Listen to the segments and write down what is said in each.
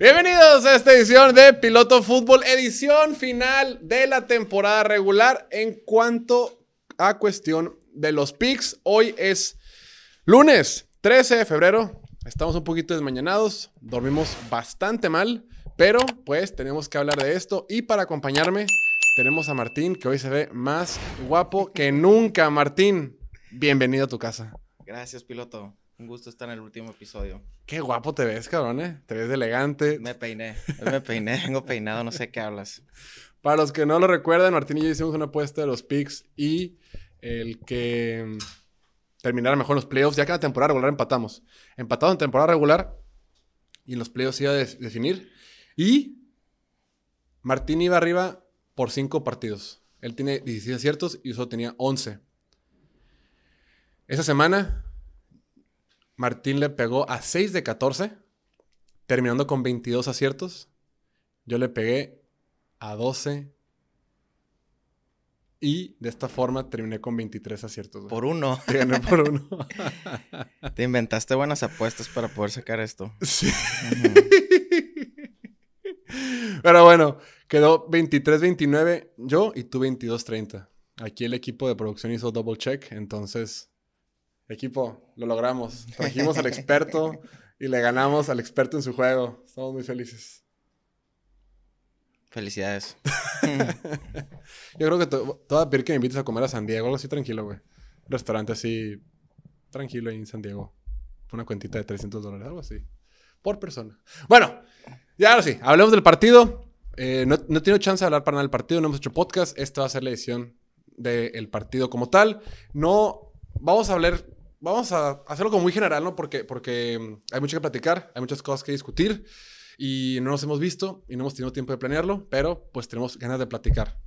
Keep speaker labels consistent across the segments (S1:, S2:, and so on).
S1: Bienvenidos a esta edición de Piloto Fútbol, edición final de la temporada regular. En cuanto a cuestión de los picks, hoy es lunes 13 de febrero. Estamos un poquito desmañanados, dormimos bastante mal, pero pues tenemos que hablar de esto. Y para acompañarme, tenemos a Martín, que hoy se ve más guapo que nunca. Martín, bienvenido a tu casa.
S2: Gracias, piloto. Un gusto estar en el último episodio.
S1: Qué guapo te ves, cabrón, ¿eh? Te ves elegante.
S2: Me peiné. Me peiné, vengo peinado, no sé qué hablas.
S1: Para los que no lo recuerdan, Martín y yo hicimos una apuesta de los picks y el que mm, terminara mejor en los playoffs, ya que en la temporada regular empatamos. Empatado en temporada regular y en los playoffs iba a des- definir. Y Martín iba arriba por 5 partidos. Él tiene 16 aciertos y yo solo tenía 11. Esa semana, Martín le pegó a 6 de 14, terminando con 22 aciertos. Yo le pegué a 12. Y de esta forma terminé con 23 aciertos. güey.
S2: Por uno.
S1: Te gané por uno.
S2: Te inventaste buenas apuestas para poder sacar esto.
S1: Sí. Pero bueno, quedó 23-29 yo y tú 22-30. Aquí el equipo de producción hizo double check, entonces, equipo, lo logramos. Trajimos al experto y le ganamos al experto en su juego. Estamos muy felices.
S2: Felicidades.
S1: Yo creo que te, te voy a pedir que me invites a comer a San Diego, algo así tranquilo, güey. Restaurante así tranquilo ahí en San Diego. Una cuentita de 300 dólares, algo así. Por persona. Bueno, ya ahora sí, hablemos del partido. Eh, no, no he tenido chance de hablar para nada del partido, no hemos hecho podcast. Esta va a ser la edición del partido como tal. No, vamos a hablar, vamos a hacerlo como muy general, ¿no? Porque, porque mm, hay mucho que platicar, hay muchas cosas que discutir y no nos hemos visto y no hemos tenido tiempo de planearlo, pero pues tenemos ganas de platicar.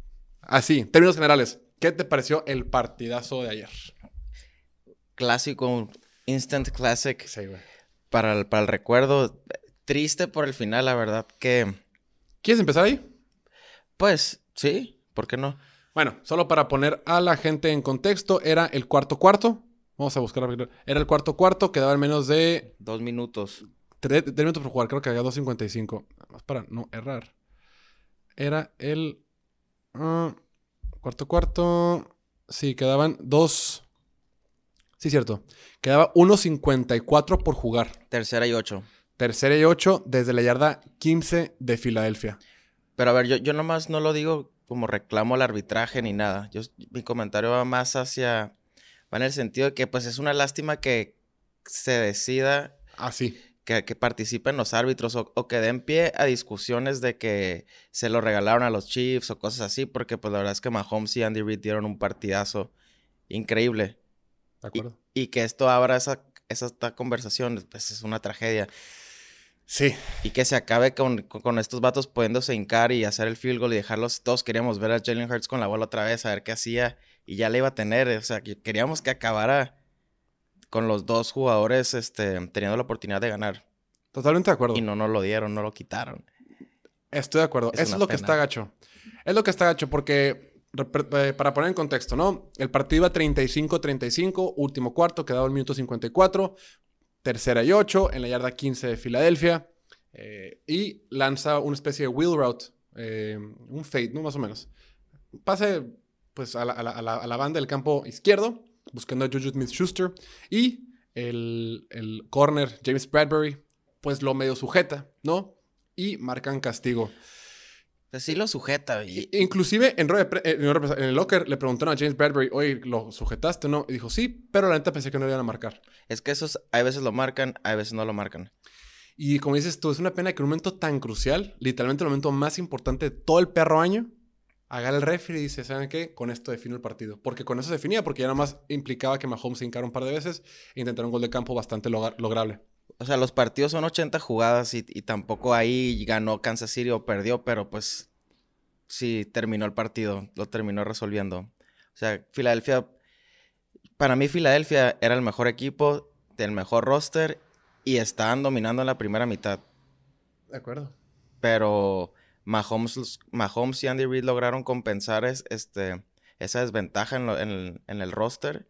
S1: Así, términos generales, ¿qué te pareció el partidazo de ayer?
S2: Clásico, instant classic
S1: Sí, güey.
S2: para el, para el recuerdo. Triste por el final, la verdad que...
S1: ¿Quieres empezar ahí?
S2: Pues, sí, ¿por qué no?
S1: Bueno, solo para poner a la gente en contexto, era el cuarto cuarto. Vamos a buscar. Era el cuarto cuarto, quedaba en menos de
S2: Dos minutos.
S1: 3 minutos por jugar, creo que había 2.55. Más para no errar. Era el ah, cuarto cuarto. Sí, quedaban dos. Sí, cierto. Quedaba 1.54 por jugar.
S2: Tercera y ocho.
S1: Tercera y 8 desde la yarda 15 de Filadelfia.
S2: Pero a ver, yo, yo nomás no lo digo como reclamo al arbitraje ni nada. Yo, mi comentario va más hacia... Va en el sentido de que pues es una lástima que se decida
S1: Ah, sí.
S2: que, que participen los árbitros o, o que den pie a discusiones de que se lo regalaron a los Chiefs o cosas así, porque pues la verdad es que Mahomes y Andy Reid dieron un partidazo increíble.
S1: De
S2: Y,
S1: acuerdo.
S2: y que esto abra esa, esa conversación, pues es una tragedia.
S1: Sí.
S2: Y que se acabe con, con, con estos vatos pudiéndose hincar y hacer el field goal y dejarlos. Todos queríamos ver a Jalen Hurts con la bola otra vez, a ver qué hacía. Y ya le iba a tener. O sea, que queríamos que acabara con los dos jugadores este, teniendo la oportunidad de ganar.
S1: Totalmente de acuerdo.
S2: Y no nos lo dieron, no lo quitaron.
S1: Estoy de acuerdo.
S2: Es
S1: Eso es lo que está gacho. Es lo que está gacho porque, eh, para poner en contexto, ¿no? El partido iba 35-35, último cuarto, quedaba el minuto 54, tercera y 8, en la yarda 15 de Filadelfia, eh, y lanza una especie de wheel route, eh, un fade, ¿no? Más o menos. Pase, pues, a la, a la- a la- a la banda del campo izquierdo, buscando a Juju Smith-Schuster, y el, el corner, James Bradbury, pues lo medio sujeta, ¿no? Y marcan castigo.
S2: Pues sí lo sujeta. Y,
S1: Inclusive en, eh, en el locker le preguntaron a James Bradbury, oye, ¿lo sujetaste o no? Y dijo, sí, pero la neta pensé que no lo iban a marcar.
S2: es que esos hay veces lo marcan, hay veces no lo marcan.
S1: Y como dices tú, es una pena que en un momento tan crucial, literalmente el momento más importante de todo el perro año, haga el referee y dice, ¿saben qué? Con esto defino el partido. Porque con eso se definía, porque ya nada más implicaba que Mahomes se hincara un par de veces e intentara un gol de campo bastante logra- lograble.
S2: O sea, los partidos son 80 jugadas y, y tampoco ahí ganó Kansas City o perdió, pero pues sí terminó el partido, lo terminó resolviendo. O sea, Filadelfia, para mí Filadelfia era el mejor equipo, del mejor roster y estaban dominando en la primera mitad.
S1: De acuerdo.
S2: Pero Mahomes, Mahomes y Andy Reid lograron compensar es- este, esa desventaja en, lo- en el, en el roster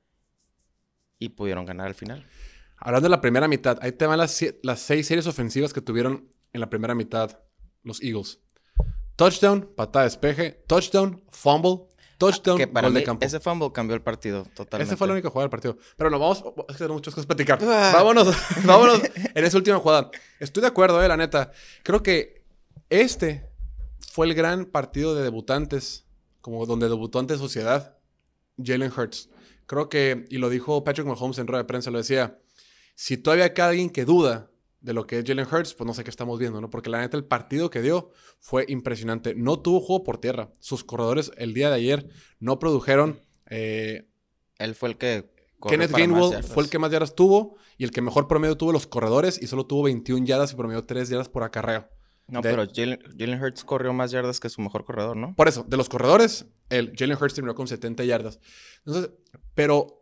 S2: y pudieron ganar al final.
S1: Hablando de la primera mitad, ahí te van las, seis series ofensivas que tuvieron en la primera mitad los Eagles. Touchdown, patada de despeje, touchdown, fumble, touchdown,
S2: que para
S1: gol
S2: mí,
S1: de campo.
S2: ese fumble cambió el partido totalmente.
S1: Ese fue la única jugada del partido. Pero no, vamos. Es que tenemos muchas cosas que platicar.
S2: Ah.
S1: Vámonos, vámonos en esa última jugada. Estoy de acuerdo, eh, la neta. Creo que este fue el gran partido de debutantes, como donde debutó ante sociedad, Jalen Hurts. Creo que, y lo dijo Patrick Mahomes en rueda de prensa, lo decía, si todavía hay alguien que duda de lo que es Jalen Hurts, pues no sé qué estamos viendo, ¿no? Porque la neta el partido que dio fue impresionante. No tuvo juego por tierra. Sus corredores el día de ayer no produjeron. eh,
S2: Él fue el que.
S1: Kenneth Gainwell fue el que más yardas tuvo y el que mejor promedio tuvo los corredores y solo tuvo 21 yardas y promedio 3 yardas por acarreo.
S2: No,
S1: de-
S2: pero Jalen, Jalen Hurts corrió más yardas que su mejor corredor, ¿no?
S1: Por eso, de los corredores, el Jalen Hurts terminó con 70 yardas. Entonces, pero.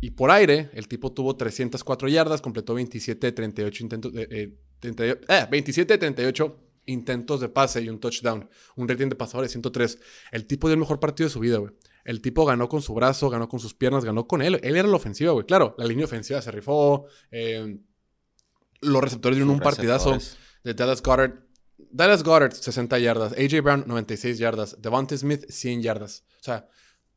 S1: Y por aire, el tipo tuvo 304 yardas, completó 27 de 38 intentos. De, eh, 38 eh, 27 de 38 intentos de pase y un touchdown. Un rating de pasadores de 103. El tipo dio el mejor partido de su vida, güey. El tipo ganó con su brazo, ganó con sus piernas, ganó con él. Él era la ofensiva, güey. Claro, la línea ofensiva se rifó. eh, los receptores dieron un partidazo. De Dallas Goddard. Dallas Goddard, 60 yardas. AJ Brown, 96 yardas. Devontae Smith, 100 yardas. O sea,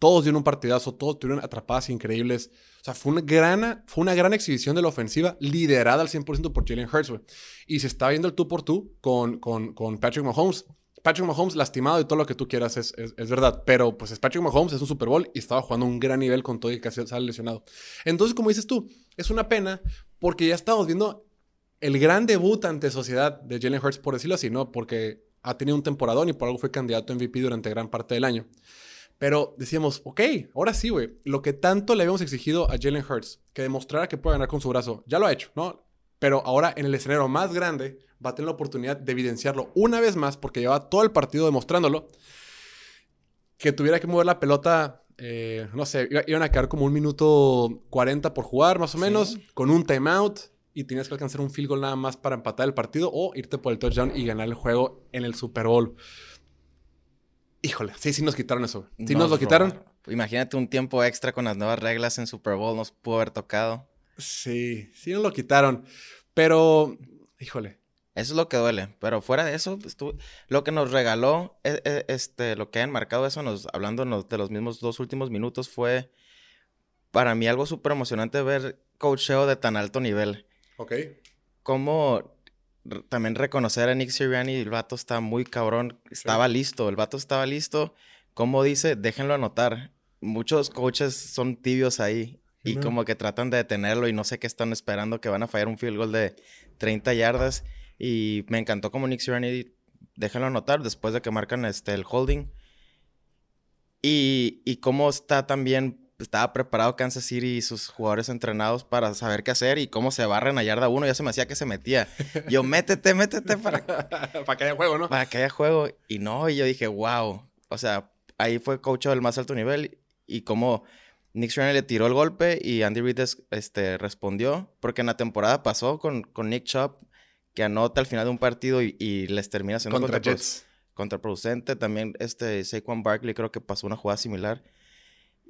S1: todos dieron un partidazo, todos tuvieron atrapadas increíbles. O sea, fue una gran, fue una gran exhibición de la ofensiva liderada al 100% por Jalen Hurts. Y se está viendo el tú por tú con, con, con Patrick Mahomes. Patrick Mahomes lastimado y todo lo que tú quieras es, es, es verdad. Pero pues es Patrick Mahomes, es un Super Bowl y estaba jugando un gran nivel con todo y casi sale lesionado. Entonces, como dices tú, es una pena porque ya estamos viendo el gran debut ante sociedad de Jalen Hurts, por decirlo así, ¿no? Porque ha tenido un temporadón y por algo fue candidato a MVP durante gran parte del año. Pero decíamos, ok, ahora sí, güey. Lo que tanto le habíamos exigido a Jalen Hurts, que demostrara que puede ganar con su brazo, ya lo ha hecho, ¿no? Pero ahora en el escenario más grande va a tener la oportunidad de evidenciarlo una vez más, porque lleva todo el partido demostrándolo, que tuviera que mover la pelota, eh, no sé, iba- iban a quedar como un minuto 40 por jugar, más o
S2: Sí.
S1: menos, con un timeout, y tenías que alcanzar un field goal nada más para empatar el partido o irte por el touchdown y ganar el juego en el Super Bowl. Híjole, sí, sí nos quitaron eso. Sí nos, lo quitaron.
S2: robaron. Imagínate un tiempo extra con las nuevas reglas en Super Bowl, nos pudo haber tocado.
S1: Sí, sí nos lo quitaron. Pero, híjole.
S2: Eso es lo que duele. Pero fuera de eso, pues, tú- lo que nos regaló, e- e- este, lo que han marcado eso, nos, hablando nos- de los mismos dos últimos minutos, fue para mí algo súper emocionante ver coacheo de tan alto nivel.
S1: Ok.
S2: Como también reconocer a Nick Sirianni, el vato está muy cabrón, estaba listo, el vato estaba listo. Como dice, déjenlo anotar. Muchos coaches son tibios ahí y como que tratan de detenerlo y no sé qué están esperando, que van a fallar un field goal de 30 yardas. Y me encantó como Nick Sirianni, déjenlo anotar después de que marcan este, el holding. Y, y cómo está también, estaba preparado Kansas City y sus jugadores entrenados para saber qué hacer y cómo se barren a yarda uno. Ya se me hacía que se metía. Yo, métete, métete para,
S1: Para que haya juego, ¿no?
S2: para que haya juego. Y no, y yo dije, wow. O sea, ahí fue coach del más alto nivel y como Nick Sirianni le tiró el golpe y Andy Reid es- este, respondió. Porque en la temporada pasó con, con Nick Chubb, que anota al final de un partido y, y les termina haciendo
S1: Contra
S2: contraprodu-
S1: Jets.
S2: contraproducente. También este Saquon Barkley creo que pasó una jugada similar.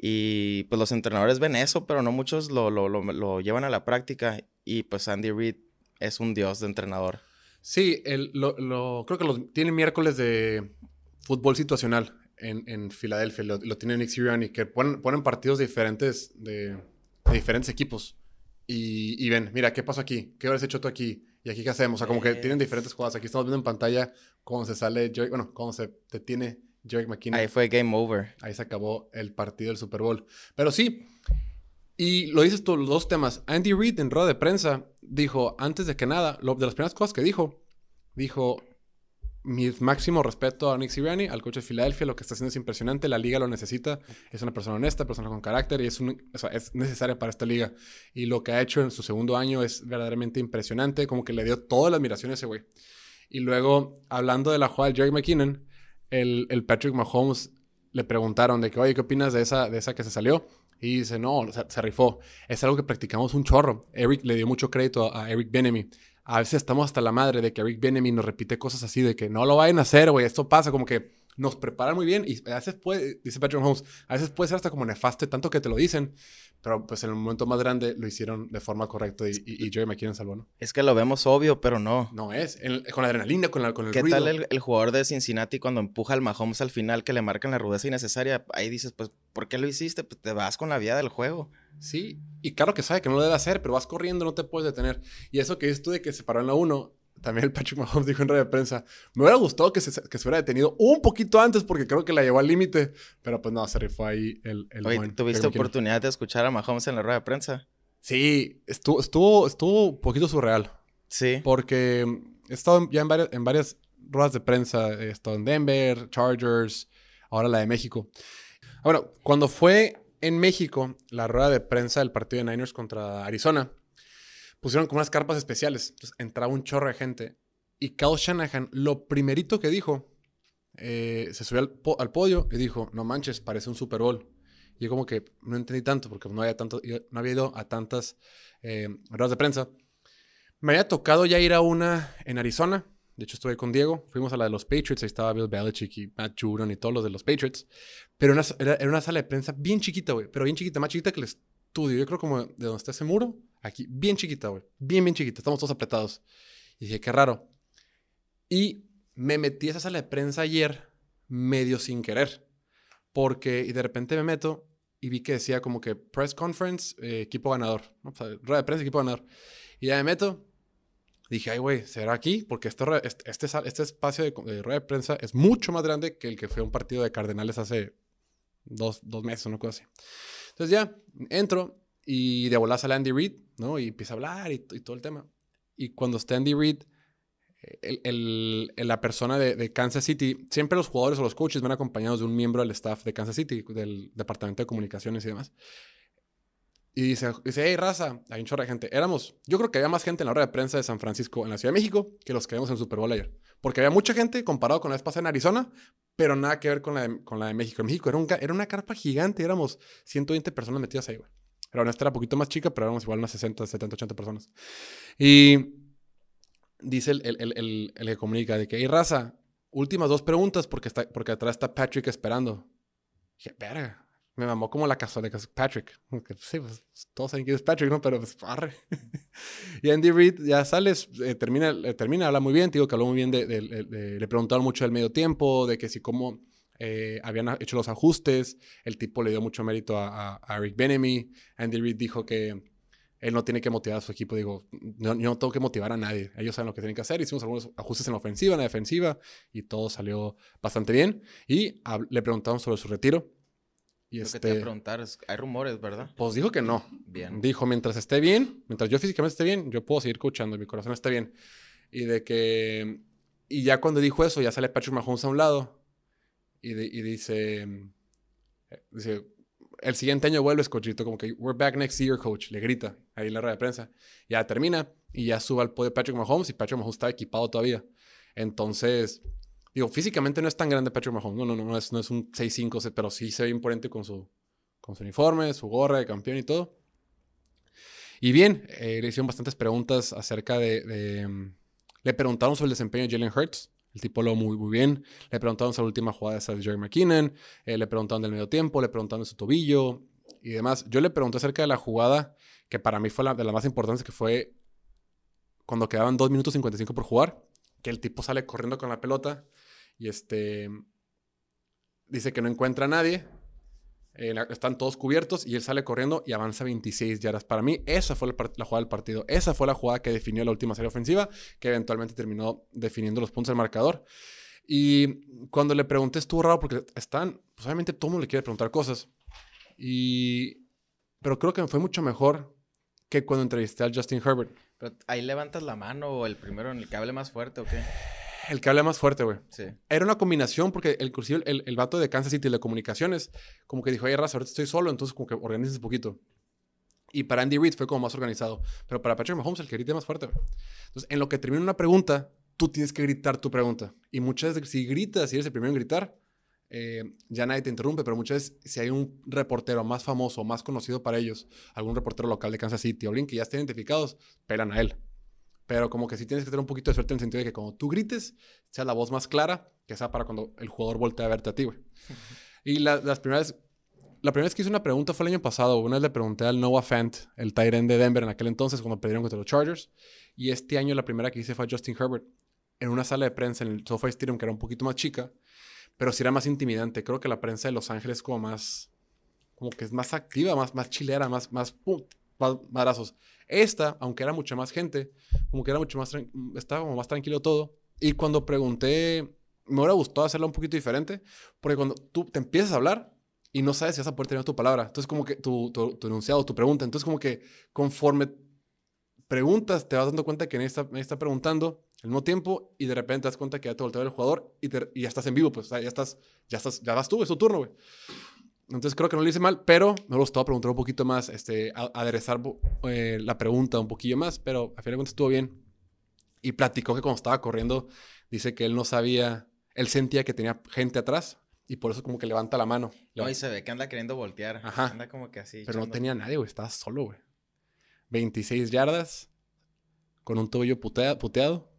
S2: Y pues los entrenadores ven eso, pero no muchos lo, lo, lo, lo llevan a la práctica. Y pues Andy Reid es un dios de entrenador.
S1: Sí, el- lo, creo que los, tiene miércoles de fútbol situacional en, en Filadelfia. Lo, tiene Nick Sirianni, que ponen, ponen partidos diferentes de, de diferentes equipos. Y, y ven, mira, ¿qué pasó aquí? ¿Qué hubieras hecho tú aquí? ¿Y aquí qué hacemos? O sea, como que tienen diferentes jugadas. Aquí estamos viendo en pantalla cómo se sale, bueno, cómo se detiene Jerick McKinnon.
S2: Ahí fue game over.
S1: Ahí se acabó el partido del Super Bowl. Pero sí, y lo dices tú, los dos temas. Andy Reid en rueda de prensa dijo, antes de que nada, lo, de las primeras cosas que dijo, dijo, mi máximo respeto a Nick Sirianni, al coach de Filadelfia, lo que está haciendo es impresionante, la liga lo necesita, es una persona honesta, persona con carácter y es, un- o sea, es necesaria para esta liga. Y lo que ha hecho en su segundo año es verdaderamente impresionante, como que le dio toda la admiración a ese güey. Y luego, hablando de la jugada de Jerry McKinnon, el, el Patrick Mahomes le preguntaron de que, oye, ¿qué opinas de esa, de esa que se salió? Y dice, no, o sea, se rifó. Es algo que practicamos un chorro. Eric le dio mucho crédito a, a Eric Benemy. A veces estamos hasta la madre de que Eric Benemy nos repite cosas así, de que no lo vayan a hacer, güey, esto pasa, como que nos preparan muy bien y a veces puede, dice Patrick Mahomes, a veces puede ser hasta como nefasto tanto que te lo dicen, pero pues en el momento más grande lo hicieron de forma correcta y, y, y Jerry McKinnon salvó, ¿no?
S2: Es que lo vemos obvio, pero no.
S1: No es, en- con la adrenalina, con, la, con el
S2: ¿Qué
S1: ruido.
S2: tal el, el jugador de Cincinnati cuando empuja al Mahomes al final que le marcan la rudeza innecesaria? Ahí dices, pues, ¿por qué lo hiciste? Pues te vas con la vida del juego.
S1: Sí, y claro que sabe que no lo debe hacer, pero vas corriendo, no te puedes detener. Y eso que dices tú de que se paró en la 1, también el Patrick Mahomes dijo en rueda de prensa, me hubiera gustado que se, que se hubiera detenido un poquito antes porque creo que la llevó al límite, pero pues no, se rifó ahí el, el
S2: Oye,
S1: buen
S2: ¿tuviste oportunidad de escuchar a Mahomes en la rueda de prensa?
S1: Sí, estuvo, estuvo, estuvo un poquito surreal.
S2: Sí.
S1: Porque he estado ya en varias, en varias ruedas de prensa. He estado en Denver, Chargers, ahora la de México. Bueno, cuando fue en México la rueda de prensa del partido de Niners contra Arizona, pusieron como unas carpas especiales. Entonces entraba un chorro de gente. Y Kyle Shanahan, lo primerito que dijo, eh, se subió al, po- al podio y dijo, no manches, parece un Super Bowl. Y yo como que no entendí tanto porque no había, tanto, no había ido a tantas eh, ruedas de prensa. Me había tocado ya ir a una en Arizona. De hecho, estuve con Diego. Fuimos a la de los Patriots. Ahí estaba Bill Belichick y Matt Judon y todos los de los Patriots. Pero una- era una sala de prensa bien chiquita, güey. Pero bien chiquita, más chiquita que el estudio. Yo creo como de donde está ese muro. Aquí, bien chiquita, güey. Bien, bien chiquita. Estamos todos apretados. Y dije, qué raro. Y me metí a esa sala de prensa ayer medio sin querer. Porque, y de repente me meto y vi que decía como que press conference, eh, equipo ganador. ¿no? O sea, rueda de prensa, equipo ganador. Y ya me meto. Dije, ay, güey, ¿será aquí? Porque este, este, este, espacio de, de rueda de prensa es mucho más grande que el que fue un partido de Cardenales hace dos, dos meses, una cosa así. Entonces ya entro y de volada sale Andy Reid, Y empieza a hablar y, y todo el tema. Y cuando está Andy Reid, el, el- el- la persona de, Kansas City, siempre los jugadores o los coaches van acompañados de un miembro del staff de Kansas City, del departamento de comunicaciones y demás. Y dice, dice, hey, raza, hay un chorro de gente. Éramos, yo creo que había más gente en la hora de prensa de San Francisco, en la Ciudad de México, que los que vimos en Super Bowl ayer. Porque había mucha gente comparado con la vez pasada en Arizona, pero nada que ver con la de, con la de México. En México era, un era una carpa gigante, éramos 120 personas metidas ahí, güey. Pero esta era un poquito más chica, pero éramos igual unas 60, 70, 80 personas. Y dice el, el, el, el- que comunica de que, hey, raza, últimas dos preguntas porque, está, porque atrás está Patrick esperando. Dije, verga. Me mamó como la casualidad que Patrick. Sí, pues todos saben quién es Patrick, ¿no? Pero pues, arre. y Andy Reid ya sales, eh, termina, eh, termina, habla muy bien. Te digo que habló muy bien de- de- de- Le preguntaron mucho del medio tiempo, de que si cómo eh, habían hecho los ajustes. El tipo le dio mucho mérito a, a, a Rick Benemy. Andy Reid dijo que él no tiene que motivar a su equipo. Digo, no, yo no tengo que motivar a nadie. Ellos saben lo que tienen que hacer. Hicimos algunos ajustes en la ofensiva, en la defensiva, y todo salió bastante bien. Y hab- le preguntaron sobre su retiro. Y
S2: Lo que te a
S1: este,
S2: preguntar es, hay rumores, ¿verdad?
S1: pues dijo que no.
S2: Bien.
S1: Dijo, mientras esté bien, mientras yo físicamente esté bien, yo puedo seguir coachando, mi corazón esté bien. Y de que... Y ya cuando dijo eso, ya sale Patrick Mahomes a un lado y, dice... eh, Dice, el siguiente año vuelves, coachito, como que, we're back next year, coach. Le grita ahí en la rueda de prensa. Ya termina y ya sube al podio Patrick Mahomes y Patrick Mahomes está equipado todavía. Entonces, digo, físicamente no es tan grande Patrick Mahomes. No, no, no, no es, no es un 6'5", pero sí se ve imponente con su, con su uniforme, su gorra de campeón y todo. Y bien, eh, le hicieron bastantes preguntas acerca de, de, mm, Le preguntaron sobre el desempeño de Jalen Hurts. El tipo lo muy, muy bien. Le preguntaron sobre la última jugada de Jerry McKinnon. eh, le preguntaron del medio tiempo. Le preguntaron de su tobillo y demás. Yo le pregunté acerca de la jugada que para mí fue la de las más importantes, que fue cuando quedaban 2 minutos 55 por jugar. Que el tipo sale corriendo con la pelota y este dice que no encuentra a nadie. Eh, la- están todos cubiertos y él sale corriendo y avanza 26 yardas. Para mí, esa fue la, la jugada del partido. Esa fue la jugada que definió la última serie ofensiva, que eventualmente terminó definiendo los puntos del marcador. Y cuando le pregunté, estuvo raro porque están, pues obviamente todo el mundo le quiere preguntar cosas. Y, pero creo que me fue mucho mejor que cuando entrevisté al Justin Herbert.
S2: Pero ahí levantas la mano o el primero en el que hable más fuerte o qué.
S1: El que habla más fuerte, güey.
S2: Sí.
S1: Era una combinación porque el, inclusive el, el vato de Kansas City de comunicaciones como que dijo, oye, raza, ahorita estoy solo, entonces como que organices un poquito. Y para Andy Reid fue como más organizado. Pero para Patrick Mahomes el que grite más fuerte. güey. Entonces, en lo que termina una pregunta, tú tienes que gritar tu pregunta. Y muchas veces, si gritas y eres el primero en gritar, eh, ya nadie te interrumpe. Pero muchas veces, si hay un reportero más famoso, más conocido para ellos, algún reportero local de Kansas City o alguien que ya estén identificados, pelan a él. Pero como que sí tienes que tener un poquito de suerte en el sentido de que cuando tú grites, sea la voz más clara, que sea para cuando el jugador voltee a verte a ti, güey. y la, las primeras... La primera vez que hice una pregunta fue el año pasado. Una vez le pregunté al Noah Fant, el tight end de Denver en aquel entonces, cuando perdieron contra los Chargers. Y este año la primera que hice fue a Justin Herbert en una sala de prensa en el SoFi Stadium, que era un poquito más chica, pero sí era más intimidante. Creo que la prensa de Los Ángeles es como más, como que es más activa, más, más chilera, más, más, pum, más madrazos. Esta, aunque era mucha más gente, como que era mucho más, estaba como más tranquilo todo. Y cuando pregunté, me hubiera gustado hacerla un poquito diferente, porque cuando tú te empiezas a hablar y no sabes si vas a poder tener tu palabra, entonces como que tu, tu, tu enunciado, tu pregunta, entonces como que conforme preguntas, te vas dando cuenta que nadie está, nadie está preguntando al mismo tiempo y de repente te das cuenta que ya te volteó el jugador y, te- y ya estás en vivo, pues ya estás, ya estás, ya vas tú, es tu turno, güey. Entonces creo que no lo hice mal, pero me gustó preguntar un poquito más, este, a- aderezar eh, la pregunta un poquillo más, pero a fin de cuentas estuvo bien. Y platicó que cuando estaba corriendo, dice que él no sabía, él sentía que tenía gente atrás y por eso como que levanta la mano.
S2: No, y se ve que anda queriendo voltear.
S1: Ajá.
S2: Anda como que así.
S1: Pero no tenía nadie, güey. Estaba solo, güey. 26 yardas. Con un tobillo putea- puteado.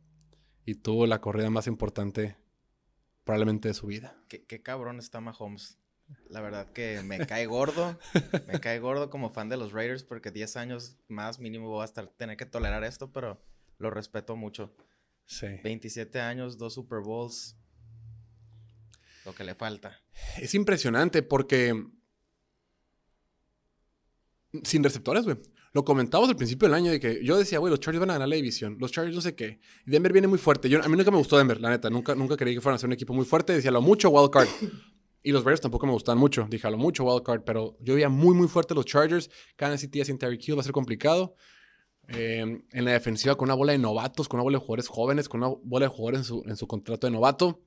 S1: Y tuvo la corrida más importante probablemente de su vida.
S2: Qué, qué cabrón está Mahomes. La verdad que me cae gordo. me cae gordo como fan de los Raiders porque 10 años más mínimo voy a estar, tener que tolerar esto, pero lo respeto mucho.
S1: Sí.
S2: 27 años, dos Super Bowls. Lo que le falta.
S1: Es impresionante porque... Sin receptores, güey. Lo comentamos al principio del año de que yo decía, güey, los Chargers van a ganar la división. Los Chargers no sé qué. Y Denver viene muy fuerte. Yo, a mí nunca me gustó Denver, la neta. Nunca, nunca creí que fueran a ser un equipo muy fuerte. Decía, lo mucho wild card. Y los Raiders tampoco me gustaban mucho. Dije, a lo mucho wild card. Pero yo veía muy, muy fuerte los Chargers. Kansas City sin Terry Hill va a ser complicado. Eh, en la defensiva con una bola de novatos, con una bola de jugadores jóvenes, con una bola de jugadores en su, en su contrato de novato.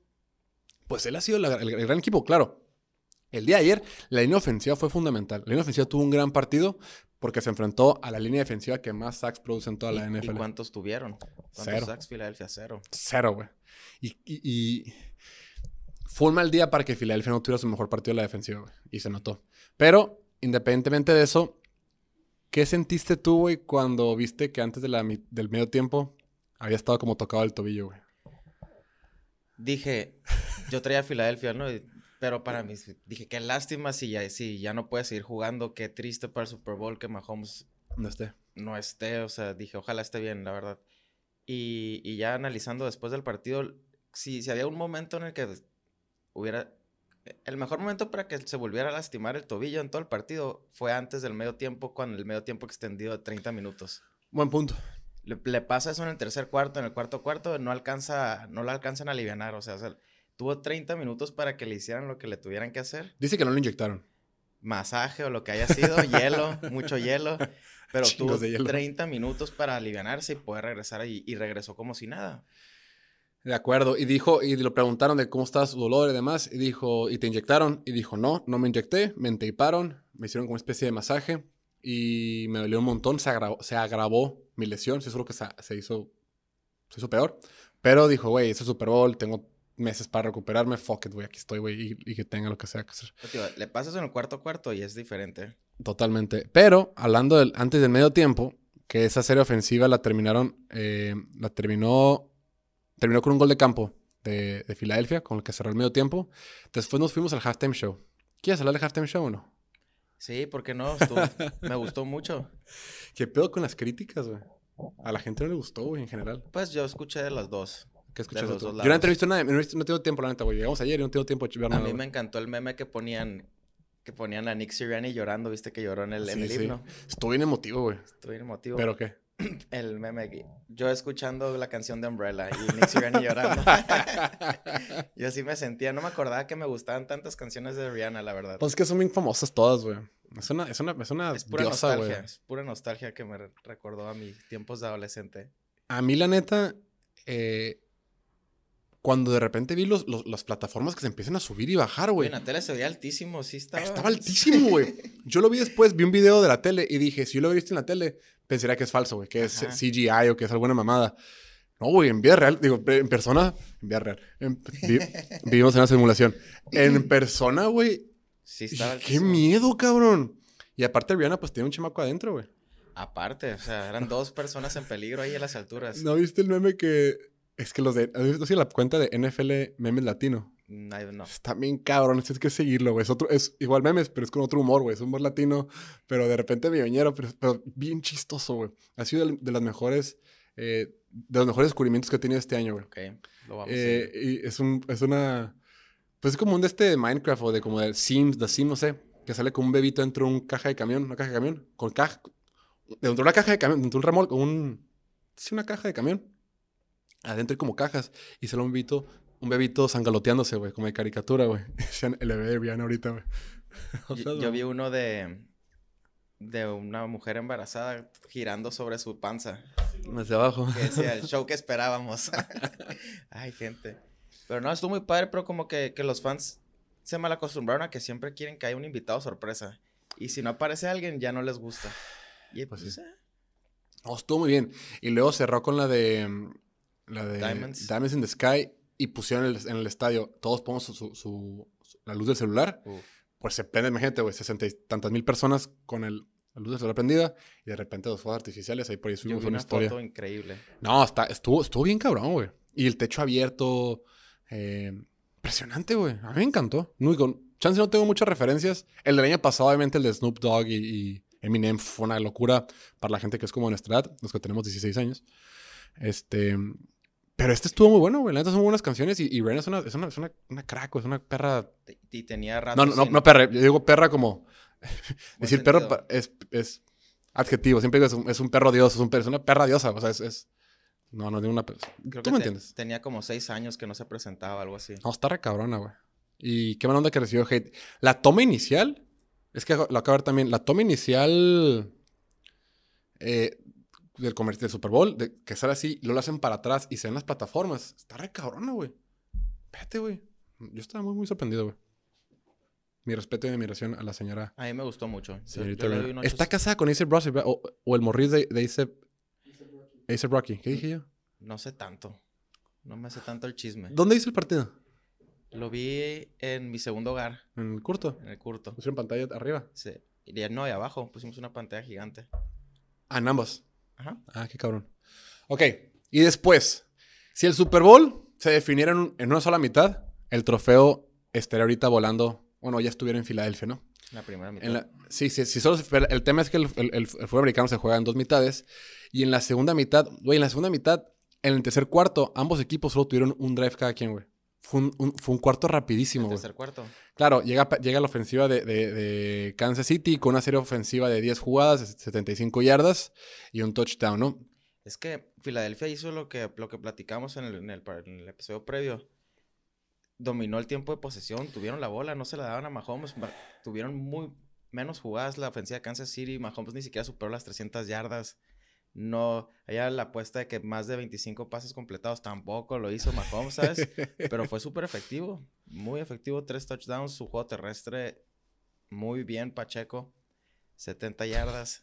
S1: Pues él ha sido la- el, el gran equipo, claro. El día de ayer, la línea ofensiva fue fundamental. La línea ofensiva tuvo un gran partido porque se enfrentó a la línea defensiva que más sacks produce en toda la
S2: ¿Y,
S1: NFL.
S2: y cuántos tuvieron? ¿Cuántos
S1: Cero.
S2: sacks? Filadelfia, cero.
S1: Cero, güey. Y, y- y fue un mal día para que Filadelfia no tuviera su mejor partido de la defensiva, güey. Y se notó. Pero, independientemente de eso, ¿qué sentiste tú, güey, cuando viste que antes de la del medio tiempo había estado como tocado el tobillo, güey?
S2: Dije, yo traía a Filadelfia, ¿no? Y- Pero para mí, dije, qué lástima si ya, si ya no puede seguir jugando, qué triste para el Super Bowl que Mahomes
S1: No esté.
S2: no esté, o sea, dije, ojalá esté bien, la verdad. Y, y ya analizando después del partido, si, si había un momento en el que hubiera... El mejor momento para que se volviera a lastimar el tobillo en todo el partido fue antes del medio tiempo, cuando el medio tiempo extendido de 30 minutos.
S1: Buen punto.
S2: Le, le pasa eso en el tercer cuarto, en el cuarto cuarto, no alcanza, no la alcanzan a aliviar, o sea, o sea, tuvo 30 minutos para que le hicieran lo que le tuvieran que hacer
S1: Dice que no lo inyectaron.
S2: masaje o lo que haya sido, hielo, mucho hielo, pero
S1: Chingos
S2: tuvo
S1: hielo.
S2: 30 minutos para alivianarse y poder regresar y, y regresó como si nada.
S1: De acuerdo. Y dijo, y le preguntaron de cómo estaba su dolor y demás. Y dijo, ¿y te inyectaron? Y dijo, no, no me inyecté. Me entaparon. Me hicieron como una especie de masaje. Y me dolió un montón. Se agravó, se agravó mi lesión. Sí, solo que se, se hizo, se hizo peor. Pero dijo, güey, es el Super Bowl. Tengo meses para recuperarme. Fuck it, güey. Aquí estoy, güey. Y, y que tenga lo que sea que hacer.
S2: Tío, le pasas en el cuarto cuarto y es diferente.
S1: Totalmente. Pero, hablando del, antes del medio tiempo, que esa serie ofensiva la terminaron, eh, la terminó, terminó con un gol de campo de, de Filadelfia, con el que cerró el medio tiempo. Después nos fuimos al halftime show. ¿Quieres hablar del halftime show o no?
S2: Sí, ¿por qué no? Estuvo- me gustó mucho.
S1: ¿Qué pedo con las críticas, güey? A la gente no le gustó, güey, en general.
S2: Pues yo escuché de las dos.
S1: ¿Qué escuchas
S2: los
S1: tú?
S2: dos
S1: Yo no he
S2: lados.
S1: entrevisto a nadie, no tengo tiempo, la neta, güey. Llegamos ayer y no tengo tiempo de
S2: A
S1: nada,
S2: mí
S1: güey.
S2: me encantó el meme que ponían que ponían a Nick Sirianni llorando, viste que lloró en el, en
S1: Sí,
S2: el
S1: sí.
S2: himno.
S1: Estuvo bien emotivo, güey.
S2: Estuvo bien emotivo.
S1: ¿Pero qué?
S2: El meme aquí. Yo escuchando la canción de Umbrella y Nick Sirianni llorando. Yo así me sentía. No me acordaba que me gustaban tantas canciones de Rihanna, la verdad.
S1: Pues es que son bien famosas todas, güey. Es una, es una, es una
S2: es pura
S1: diosa,
S2: nostalgia. Es pura nostalgia que me re- recordó a mis tiempos de adolescente.
S1: A mí, la neta, eh, cuando de repente vi los, los- las plataformas que se empiezan a subir y bajar,
S2: Güey, en la tele se veía altísimo. Sí estaba...
S1: Estaba altísimo, güey. Yo lo vi después, vi un video de la tele y dije, si yo lo visto en la tele, pensaría que es falso, güey, que es. CGI o que es alguna mamada. No, güey, en vida real, digo, en persona, en vida real. En- vi- vivimos en una simulación. En persona, güey,
S2: Sí estaba
S1: qué
S2: altísimo.
S1: miedo, cabrón. Y aparte, Rihanna, pues tiene un chamaco adentro, güey.
S2: Aparte, o sea, eran dos personas en peligro ahí a las alturas.
S1: ¿No viste el meme que... Es que los de... ¿Has visto la cuenta de NFL Memes Latino?
S2: No, no.
S1: Está bien cabrón, tienes que seguirlo, güey. Es, otro, es igual memes, pero es con otro humor, güey. Es humor latino, pero de repente milloñero, pero, pero bien chistoso, güey. Ha sido de, de las mejores... Eh, de los mejores descubrimientos que he tenido este año, güey.
S2: Ok, lo vamos
S1: Eh, y es, un, es una. Pues es como un de este de Minecraft o de como de Sims, de Sims, no sé. Que sale con un bebito dentro de un caja de camión, una caja de camión. Con caja. Dentro de una caja de camión, dentro de un remolque, un. Sí, una caja de camión. Adentro hay como cajas. Y sale un bebito, un bebito sangaloteándose, güey, como de caricatura, güey. El bebé de Brian ahorita, güey. O
S2: a...
S1: sea,
S2: Yo, yo vi uno de. De una mujer embarazada girando sobre su panza.
S1: De abajo.
S2: Que decía el show que esperábamos. Ay, gente. Pero no, estuvo muy padre, pero como que, que los fans se mal acostumbraron a que siempre quieren que haya un invitado sorpresa. Y si no aparece alguien, ya no les gusta. Y
S1: Pues
S2: pues,
S1: sí.
S2: eh,
S1: estuvo muy bien. Y luego cerró con la de. La de
S2: Diamonds.
S1: Diamonds in the Sky. Y pusieron en el, en el estadio. Todos ponemos su, su- su- la luz del celular.
S2: uf.
S1: Pues se prende, imagínate, güey, sesenta y tantas mil personas con el, la luz del celular prendida. Y de repente los fuegos artificiales. Ahí por ahí
S2: Yo
S1: subimos
S2: vi
S1: una
S2: una
S1: historia.
S2: foto increíble.
S1: No, está, estuvo, estuvo bien cabrón, güey. Y el techo abierto. eh, impresionante, güey. A mí me encantó. No, con chance no tengo muchas referencias. El del año pasado, obviamente, el de Snoop Dogg y, y Eminem fue una locura para la gente que es como nuestra edad, los que tenemos 16 años. Este. Pero este estuvo muy bueno, güey. La neta son buenas canciones y, y Rihanna es una, es una, es una, una crack, Es una perra.
S2: Y tenía rato.
S1: No, no, no, perra. Yo digo perra como. Decir perro
S2: sentido.
S1: pa- es, es adjetivo. Siempre digo es un, es un perro dios. Es, un, es una perra diosa. O sea, es. es- no, no digo una.
S2: Creo
S1: Tú
S2: que
S1: me
S2: te-
S1: entiendes.
S2: Tenía como seis años que no se presentaba, algo así.
S1: No, está re cabrona, güey. Y qué mala onda que recibió hate. La toma inicial, es que lo acabo de ver también, la toma inicial eh, del comercial del Super Bowl, de que sale así, lo hacen para atrás y se ven las plataformas. Está re cabrona, güey. Espérate, güey. Yo estaba muy, muy sorprendido, güey. Mi respeto y admiración a la señora.
S2: A mí me gustó mucho.
S1: Señorita
S2: yo
S1: Está casada con A$AP Rocky, o, o el morris de, de A$AP A$AP Rocky. ¿Qué dije yo?
S2: No sé tanto. No me hace tanto el chisme.
S1: ¿Dónde hizo el partido?
S2: Lo vi en mi segundo hogar,
S1: En el curto.
S2: en el curto.
S1: Pusieron pantalla arriba.
S2: Sí. Y no, ahí abajo pusimos una pantalla gigante.
S1: Ah, en ambos.
S2: Ajá.
S1: Ah, qué cabrón. Ok, y después, si el Super Bowl se definiera en, en una sola mitad, el trofeo estaría ahorita volando. Bueno, ya estuviera en Filadelfia, ¿no?
S2: La primera mitad.
S1: En la- sí, sí, sí, solo el tema es que el- el- el fútbol americano se juega en dos mitades. Y en la segunda mitad, güey, en la segunda mitad, en el tercer cuarto, ambos equipos solo tuvieron un drive cada quien, güey. Fue un, un- fue un cuarto rapidísimo,
S2: el tercer cuarto.
S1: Claro, llega, llega la ofensiva de, de- de Kansas City con una serie ofensiva de 10 jugadas, de 75 yardas y un touchdown, ¿no?
S2: Es que Filadelfia hizo lo que, lo que platicamos en el, en el en el episodio previo. Dominó el tiempo de posesión, tuvieron la bola, no se la daban a Mahomes. ma- Tuvieron muy menos jugadas la ofensiva de Kansas City. Mahomes ni siquiera superó las 300 yardas. No, allá la apuesta de que más de 25 pases completados tampoco lo hizo Mahomes, ¿sabes? Pero fue súper efectivo, muy efectivo. Tres touchdowns, su juego terrestre muy bien, Pacheco. 70 yardas.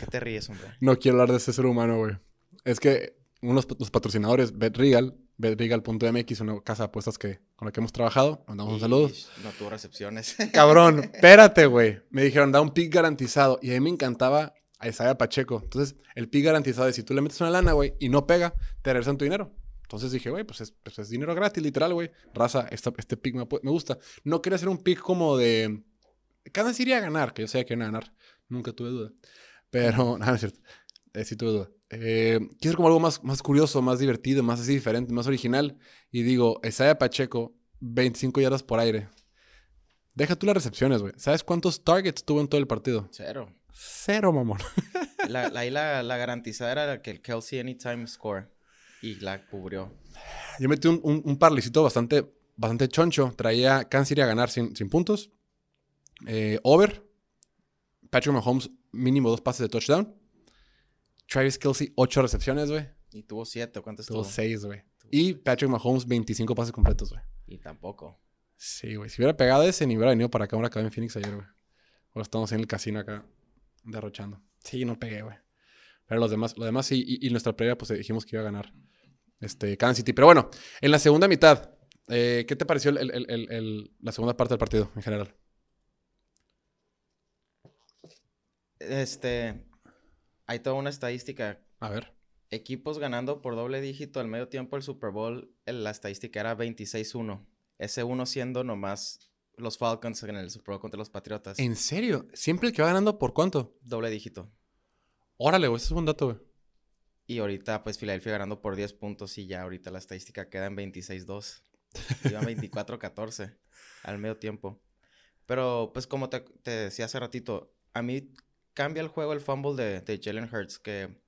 S2: ¿Qué te ríes, hombre?
S1: No quiero hablar de ese ser humano, güey. Es que unos los patrocinadores, BetRegal, betregal.mx, una casa de apuestas que, con la que hemos trabajado, mandamos un saludo.
S2: No tuvo recepciones.
S1: Cabrón, espérate, güey. Me dijeron, da un pick garantizado. Y a mí me encantaba a Isaiah Pacheco. Entonces, el pick garantizado es si tú le metes una lana, güey, y no pega, te regresan tu dinero. Entonces dije, güey, pues es, pues es dinero gratis, literal, güey. Raza, esta- este pick me, me gusta. No quería hacer un pick como de... Cada vez iría a ganar, que yo sabía que iban a ganar. Nunca tuve duda. Pero, nada, no es cierto. Eh, sí tuve duda. Eh, quiero como algo más, más curioso, más divertido, más así diferente, más original. Y digo, Isaiah Pacheco, 25 yardas por aire. Deja tú las recepciones, güey. ¿Sabes cuántos targets tuvo en todo el partido?
S2: Cero.
S1: Cero, mamón.
S2: La, la, ahí la, la garantizada era que el Kelsey Anytime Score. Y la cubrió.
S1: Yo metí un, un, un parlecito bastante, bastante choncho. Traía Kansas City a ganar sin, sin puntos. Eh, over. Patrick Mahomes, mínimo dos pases de touchdown. Travis Kelsey, ocho recepciones, güey.
S2: Y tuvo siete. ¿Cuántos
S1: Tuvo
S2: tuvo?
S1: seis, güey. Y Patrick Mahomes, 25 pases completos, güey.
S2: Y tampoco.
S1: Sí, güey. Si hubiera pegado ese, ni hubiera venido para acá. Ahora acabé en Phoenix ayer, güey. Ahora estamos en el casino acá, derrochando. Sí, no pegué, güey. Pero los demás, los demás sí. Y, y nuestra previa, pues dijimos que iba a ganar este, Kansas City. Pero bueno, en la segunda mitad, eh, ¿qué te pareció el- el- el- el- la segunda parte del partido en general?
S2: Este, hay toda una estadística.
S1: A ver.
S2: Equipos ganando por doble dígito al medio tiempo el Super Bowl, la estadística era 26-1. Ese uno siendo nomás los Falcons en el Super Bowl contra los Patriotas.
S1: ¿En serio? ¿Siempre el que va ganando por cuánto?
S2: Doble dígito.
S1: Órale, güey, ese es un dato, güey.
S2: Y ahorita, pues, Filadelfia ganando por 10 puntos y ya ahorita la estadística queda en 26-2. Iban 24-14 al medio tiempo. Pero, pues, como te, te decía hace ratito, a mí cambia el juego el fumble de, de Jalen Hurts, que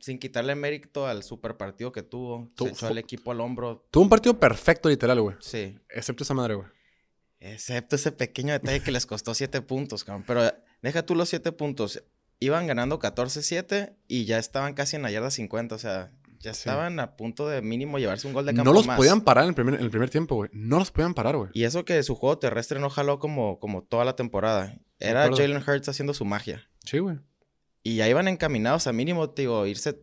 S2: sin quitarle mérito al super partido que tuvo,
S1: Tu-
S2: se echó
S1: fu-
S2: al equipo al hombro.
S1: Tuvo un partido perfecto, literal, güey.
S2: Sí.
S1: Excepto esa madre, güey.
S2: Excepto ese pequeño detalle que les costó 7 puntos, cabrón. Pero deja tú los 7 puntos. Iban ganando 14-7 y ya estaban casi en la yarda 50. O sea, ya
S1: Sí.
S2: estaban a punto de mínimo llevarse un gol de campo
S1: No los
S2: más.
S1: podían parar en el primer, en el primer tiempo, güey. No los podían parar, güey.
S2: Y eso que su juego terrestre no jaló como, como toda la temporada. Era. Jalen Hurts haciendo su magia.
S1: Sí, güey.
S2: Y ya iban encaminados a mínimo, digo, irse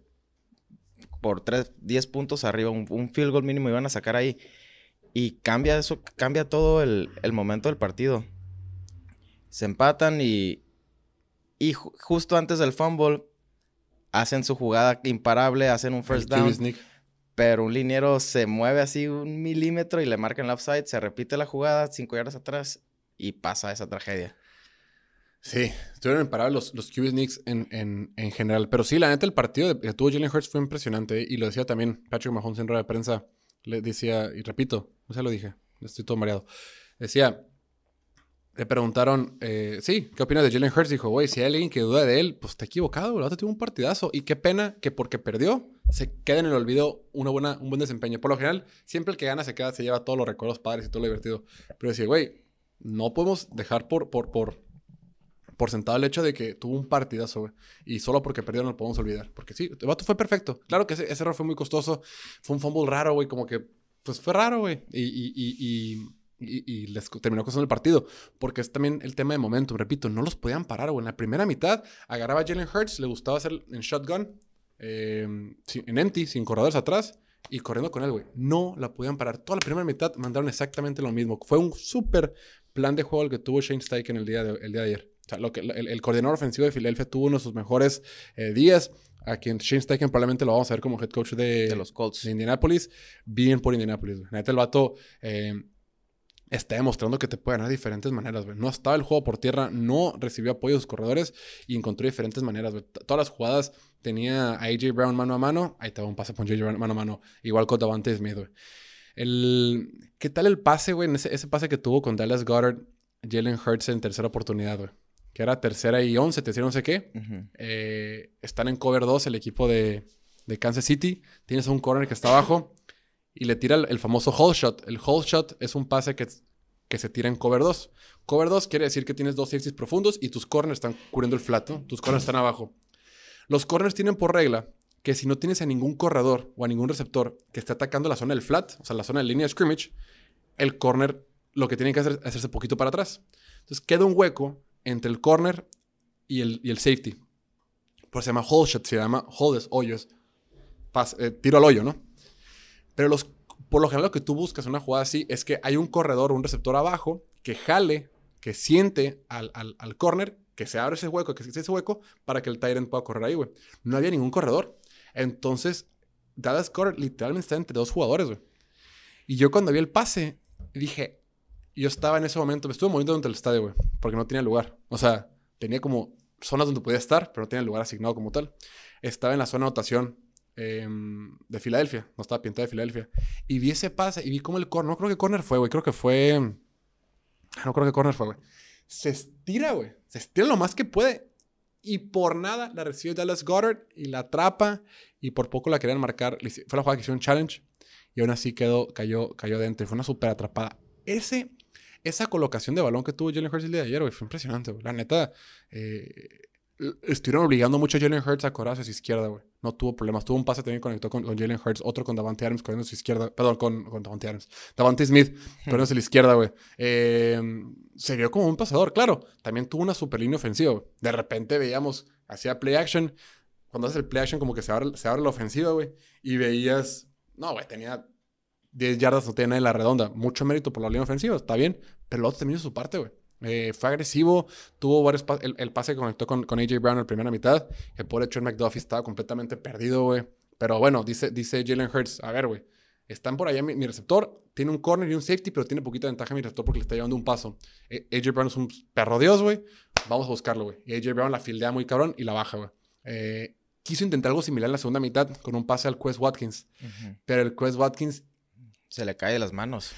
S2: por 3, 10 puntos arriba, un, un field goal mínimo iban a sacar ahí. Y cambia eso, cambia todo el, el momento del partido. Se empatan y, y ju- justo antes del fumble hacen su jugada imparable, hacen un first down. Pero un liniero se mueve así un milímetro y le marcan el offside, se repite la jugada, cinco yardas atrás y pasa esa tragedia.
S1: Sí, estuvieron imparables los, los QB sneaks en, en, en general. Pero sí, la neta, el partido que tuvo Jalen Hurts fue impresionante. Y lo decía también Patrick Mahomes en rueda de prensa. Le decía, y repito, sé lo dije, estoy todo mareado. Decía, le preguntaron, eh, sí, ¿qué opinas de Jalen Hurts? Dijo, güey, si hay alguien que duda de él, pues está equivocado. El otro tuvo un partidazo. Y qué pena que porque perdió, se quede en el olvido una buena, un buen desempeño. Por lo general, siempre el que gana se queda, se lleva todos los recuerdos padres y todo lo divertido. Pero decía, güey, no podemos dejar por, por, por, por sentado el hecho de que tuvo un partidazo, güey. Y solo porque perdió no lo podemos olvidar. Porque sí, el vato fue perfecto. Claro que ese, error fue muy costoso. Fue un fumble raro, güey. Como que, pues fue raro, güey. Y, y, y, y, les terminó costando el partido. Porque es también el tema de momentum. Repito, no los podían parar, güey. En la primera mitad agarraba a Jalen Hurts, le gustaba hacer en shotgun, eh, en empty, sin corredores atrás. Y corriendo con él, güey. No la podían parar. Toda la primera mitad mandaron exactamente lo mismo. Fue un súper plan de juego el que tuvo Shane Steichen el día el día de ayer. O sea, lo que, el, el coordinador ofensivo de Filadelfia tuvo uno de sus mejores eh, días. A quien Shane Steichen probablemente lo vamos a ver como head coach de,
S2: De los Colts.
S1: de Indianapolis. Bien por Indianapolis, neta, el vato eh, está demostrando que te puede ganar de diferentes maneras, güey. No estaba el juego por tierra, no recibió apoyo de sus corredores y encontró diferentes maneras, güey. Todas las jugadas tenía a AJ Brown mano a mano. Ahí te va un pase con AJ Brown mano a mano. Igual con Davante Smith, güey. El, ¿Qué tal el pase, güey? Ese, ese pase que tuvo con Dallas Goddard, Jalen Hurts en tercera oportunidad, güey. Que era tercera y once, tercera y no sé qué. Eh, están en cover 2 el equipo de, de Kansas City. Tienes un corner que está abajo y le tira el, el famoso hole shot. El hole shot es un pase que, que se tira en cover 2. Cover 2 quiere decir que tienes dos safeties profundos y tus corners están cubriendo el flat, ¿no? Tus corners están abajo. Los corners tienen por regla que si no tienes a ningún corredor o a ningún receptor que esté atacando la zona del flat, o sea, la zona de línea de scrimmage, el corner lo que tiene que hacer es hacerse poquito para atrás. Entonces queda un hueco entre el corner y el, y el safety. Por eso se llama hole shot, se llama hole es hoyos. Pas- eh, tiro al hoyo, ¿no? Pero los, por lo general lo que tú buscas en una jugada así es que hay un corredor un receptor abajo que jale, que siente al, al, corner, que se abre ese hueco, que se ese hueco para que el Tyrant pueda correr ahí, güey. No había ningún corredor. Entonces, Dallas Goddard literalmente está entre dos jugadores, güey. Y yo cuando vi el pase, dije, yo estaba en ese momento, me estuve moviendo dentro del estadio, güey, porque no tenía lugar. O sea, tenía como zonas donde podía estar, pero no tenía lugar asignado como tal. Estaba en la zona de anotación eh, de Filadelfia, no estaba pintada de Filadelfia. Y vi ese pase y vi como el corner, no creo que corner fue, güey, creo que fue... ah, No creo que corner fue, güey. Se estira, güey. Se estira lo más que puede. Y por nada la recibe Dallas Goddard y la atrapa. Y por poco la querían marcar. Fue la jugada que hicieron challenge. Y aún así quedó, cayó, cayó dentro. Y fue una súper atrapada. Ese, esa colocación de balón que tuvo Jalen Hurts el día de ayer, güey, fue impresionante, güey. La neta, eh, estuvieron obligando mucho a Jalen Hurts a correr hacia su izquierda, güey. No tuvo problemas. Tuvo un pase también conectó con, con Jalen Hurts, otro con Davante Adams corriendo hacia su izquierda. Perdón, con, con Davante Adams. Davante Smith corriendo hacia la izquierda, güey. Eh, se vio como un pasador, claro. También tuvo una super línea ofensiva, güey. De repente veíamos, hacía play action. Cuando haces el play action, como que se abre, se abre la ofensiva, güey. Y veías, no, güey, tenía 10 yardas, no nada en la redonda. Mucho mérito por la línea ofensiva, está bien. Pero el otro también hizo su parte, güey. Eh, fue agresivo, tuvo varios pa- el, el pase que conectó con, con AJ Brown en la primera mitad. El pobre Trent McDuffie estaba completamente perdido, güey. Pero bueno, dice, dice Jalen Hurts, a ver, güey. Están por allá mi, mi receptor, tiene un corner y un safety, pero tiene poquita ventaja mi receptor porque le está llevando un paso. Eh, AJ Brown es un perro dios, güey. Vamos a buscarlo, güey. Y AJ Brown la fildea muy cabrón y la baja, güey. Eh, quiso intentar algo similar en la segunda mitad con un pase al Quest Watkins. Pero el Quest Watkins
S2: Se le cae de las manos.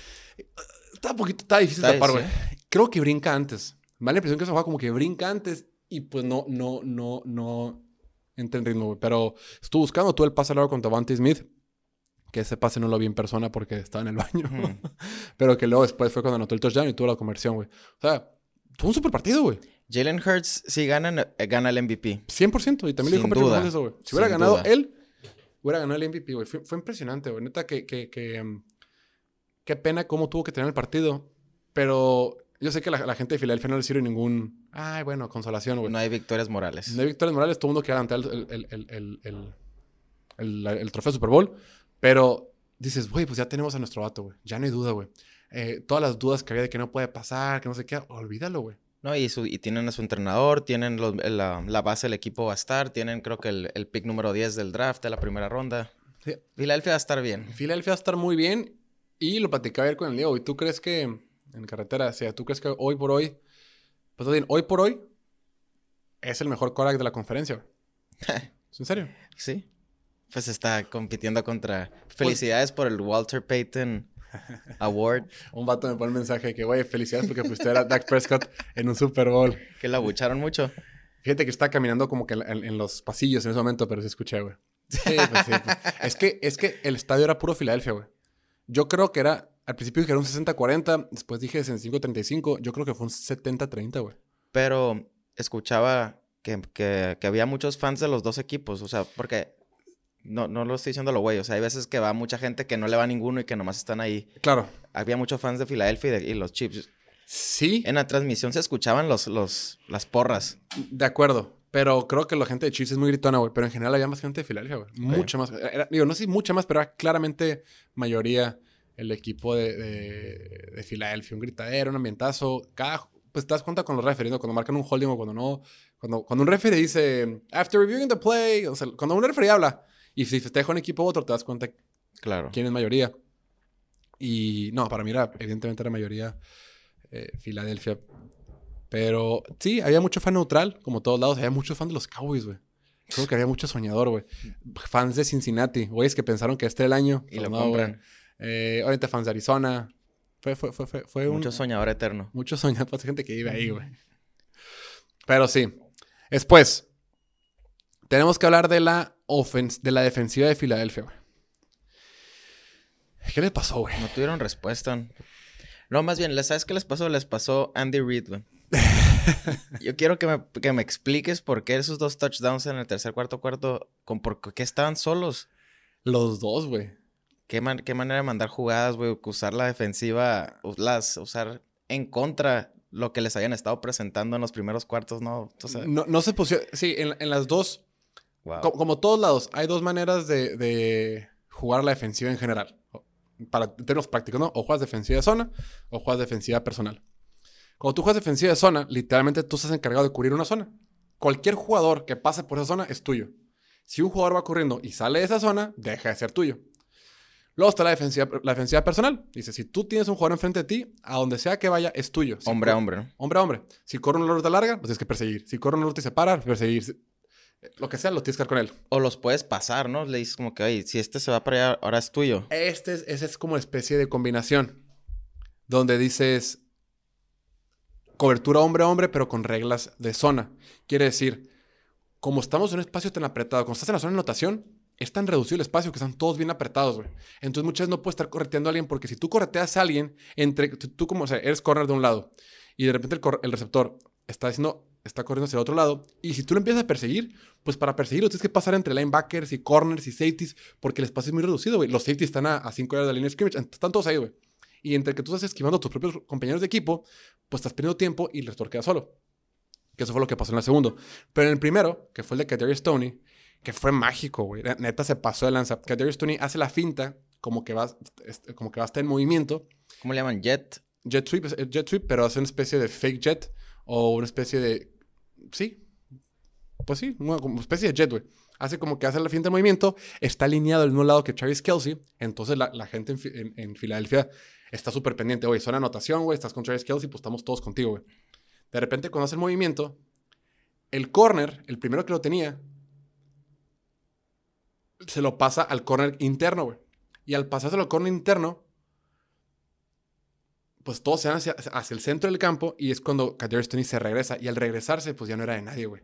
S1: está un poquito, está difícil
S2: Está-
S1: tapar, güey.
S2: sí.
S1: Creo que brinca antes. Me da la impresión que se juega como que brinca antes y pues no, no, no, no entra en ritmo, güey. Pero estuve buscando todo el pase largo con Devante Smith. Que ese pase no lo vi en persona porque estaba en el baño.
S2: Ujú.
S1: Pero que luego después fue cuando anotó el touchdown y tuvo la conversión, güey. O sea, fue un super partido, güey.
S2: Jalen Hurts, si gana, eh, gana el MVP.
S1: 100%. Y también
S2: Sin
S1: dijo eso, güey. Si hubiera
S2: Sin
S1: ganado
S2: duda.
S1: él, hubiera ganado el MVP, güey. Fue, fue impresionante, güey. Neta, que, que, que, um, qué pena cómo tuvo que tener el partido. Pero yo sé que la, la gente de Filadelfia no le sirve ningún... Ay, bueno, consolación, güey.
S2: No hay victorias morales.
S1: No hay victorias morales. Todo el mundo quiere levantar el, el, el, el, trofeo Super Bowl. Pero dices, güey, pues ya tenemos a nuestro vato, güey. Ya no hay duda, güey. Eh, todas las dudas que había de que no puede pasar, que no sé qué, olvídalo, güey.
S2: No, y, su- y tienen a su entrenador, tienen los- la, la base del equipo va a estar, tienen creo que el, el pick número 10 del draft de la primera ronda.
S1: Sí.
S2: Filadelfia va a estar bien.
S1: Filadelfia va a estar muy bien y lo platicaba ayer con el Leo. ¿Y tú crees que en carretera, o sea, tú crees que hoy por hoy, pues bien, hoy por hoy es el mejor Korak de la conferencia? güey? ¿Es en serio?
S2: sí. Pues está compitiendo contra...
S1: Pues
S2: Felicidades por el Walter Payton Award.
S1: Un vato me pone un mensaje que, güey, felicidades porque fuiste a Dak Prescott en un Super Bowl.
S2: Que la bucharon mucho.
S1: Fíjate que está caminando como que en, en los pasillos en ese momento, pero sí escuché, güey. Sí, pues sí. pues. Es, que, es que el estadio era puro Filadelfia, güey. Yo creo que era, al principio dije era un 60-40, después dije 65-35, yo creo que fue un 70-30, güey.
S2: Pero escuchaba que, que- que había muchos fans de los dos equipos. O sea, porque... No, no lo estoy diciendo lo güey. O sea, hay veces que va mucha gente que no le va a ninguno y que nomás están ahí.
S1: Claro.
S2: Había muchos fans de Filadelfia y, de- y los Chiefs.
S1: Sí,
S2: En la transmisión se escuchaban los, los, las porras.
S1: de acuerdo. Pero creo que la gente de Chiefs es muy gritona, güey. Pero en general había más gente de Filadelfia, güey. Mucha más. Era- digo, no sé si mucha más, pero era claramente mayoría el equipo de, de, de Filadelfia. Un gritadero, un ambientazo. Cada, pues te das cuenta con los referees, ¿no? Cuando marcan un holding o cuando no. Cuando, cuando un referee dice, after reviewing the play, o sea, cuando un referee habla y si festeja un equipo u otro, te das cuenta
S2: Claro.
S1: quién es mayoría. Y no, para mí era, evidentemente era mayoría eh, Filadelfia. Pero sí, había mucho fan neutral, como todos lados. Había muchos fans de los Cowboys, güey. Creo que había mucho soñador, güey. Fans de Cincinnati, güeyes que pensaron que este era el año.
S2: Y
S1: Pues
S2: lo
S1: no. Eh, ahorita fans de Arizona. Fue, fue, fue, fue, fue un...
S2: Mucho soñador eterno.
S1: Mucho soñador, pues, gente que vive ahí, güey. Pero sí. Después, tenemos que hablar de la, ofens de la defensiva de Filadelfia, güey. ¿Qué les pasó, güey?
S2: No tuvieron respuesta. No, más bien, ¿sabes qué les pasó? Les pasó Andy Reid, güey. Yo quiero que me, que me expliques por qué esos dos touchdowns en el tercer, cuarto, cuarto, con por qué estaban solos.
S1: Los dos, güey.
S2: ¿Qué, man- qué manera de mandar jugadas, güey? Usar la defensiva, las, usar en contra lo que les habían estado presentando en los primeros cuartos, ¿no?
S1: No, no se pusieron... Sí, en, en las dos...
S2: wow.
S1: co- Como, todos lados, hay dos maneras de, de jugar la defensiva en general. Para términos prácticos, ¿no? O juegas defensiva de zona o juegas defensiva personal. Cuando tú juegas defensiva de zona, literalmente tú estás encargado de cubrir una zona. Cualquier jugador que pase por esa zona es tuyo. Si un jugador va corriendo y sale de esa zona, deja de ser tuyo. Luego está la defensiva, la defensiva personal. Dice, si tú tienes un jugador enfrente de ti, a donde sea que vaya, es tuyo. Si
S2: hombre a hombre, ¿no?
S1: Hombre a hombre. Si corre una ruta larga, tienes que perseguir. Si corre una ruta y se para, perseguir. Lo que sea, lo tienes que dar con él.
S2: O los puedes pasar, ¿no? Le dices como que, oye, si este se va para allá, ahora es tuyo.
S1: Este es, esa es como especie de combinación. Donde dices cobertura hombre a hombre, pero con reglas de zona. Quiere decir, como estamos en un espacio tan apretado, cuando estás en la zona de anotación, es tan reducido el espacio que están todos bien apretados, güey. Entonces muchas veces no puedes estar correteando a alguien porque si tú correteas a alguien, entre tú, como, eres corner de un lado y de repente el, receptor está haciendo, está corriendo hacia el otro lado y si tú lo empiezas a perseguir, pues para perseguirlo tienes que pasar entre linebackers y corners y safeties porque el espacio es muy reducido, güey. Los safeties están a 5 yardas de la línea de scrimmage, están todos ahí, güey. Y entre que tú estás esquivando a tus propios compañeros de equipo, pues estás perdiendo tiempo y el receptor queda solo. Que eso fue lo que pasó en el segundo. Pero en el primero, que fue el de Kadarius Stoney, que fue mágico, güey. Neta se pasó de lanza. Kadarius Stoney hace la finta como que va, como que va a estar en movimiento.
S2: ¿Cómo le llaman? Jet.
S1: jet sweep, es jet sweep, pero hace una especie de fake jet o una especie de, sí, pues sí, una como especie de jet, güey. Hace como que hace la finta de movimiento, está alineado al mismo lado que Travis Kelsey, entonces la, gente en, Fi- en- en Filadelfia está súper pendiente, oye, son anotación, güey, estás con Travis Kelsey, pues estamos todos contigo, güey. De repente cuando hace el movimiento, el corner, el primero que lo tenía, se lo pasa al corner interno, güey. Y al pasárselo al corner interno, pues todos se van hacia, hacia el centro del campo y es cuando Kadarius Toney se regresa. Y al regresarse, pues ya no era de nadie, güey.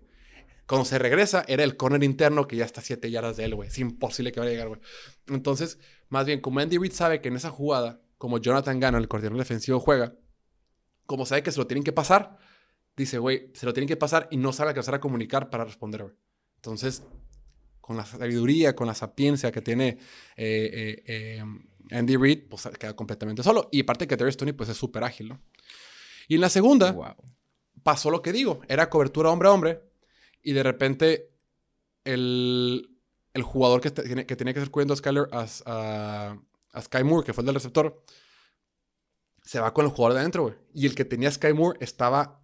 S1: Cuando se regresa, era el corner interno que ya está a 7 yardas de él, güey. Es imposible que vaya a llegar, güey. Entonces, más bien, como Andy Reid sabe que en esa jugada, como Jonathan Gannon, el coordinador defensivo, juega, como sabe que se lo tienen que pasar, dice, güey, se lo tienen que pasar y no sabe alcanzar a comunicar para responder, güey. Entonces, con la sabiduría, con la sapiencia que tiene eh, eh, eh, Andy Reid, pues queda completamente solo. Y aparte que Terry Stoney, pues es súper ágil, ¿no? Y en la segunda,
S2: Wow.
S1: pasó lo que digo. Era cobertura hombre a hombre. Y de repente, el, el jugador que, te- que tenía que estar cubriendo a, Skyler, a, Sky Moore, que fue el del receptor, se va con el jugador de adentro, güey. Y el que tenía Sky Moore estaba.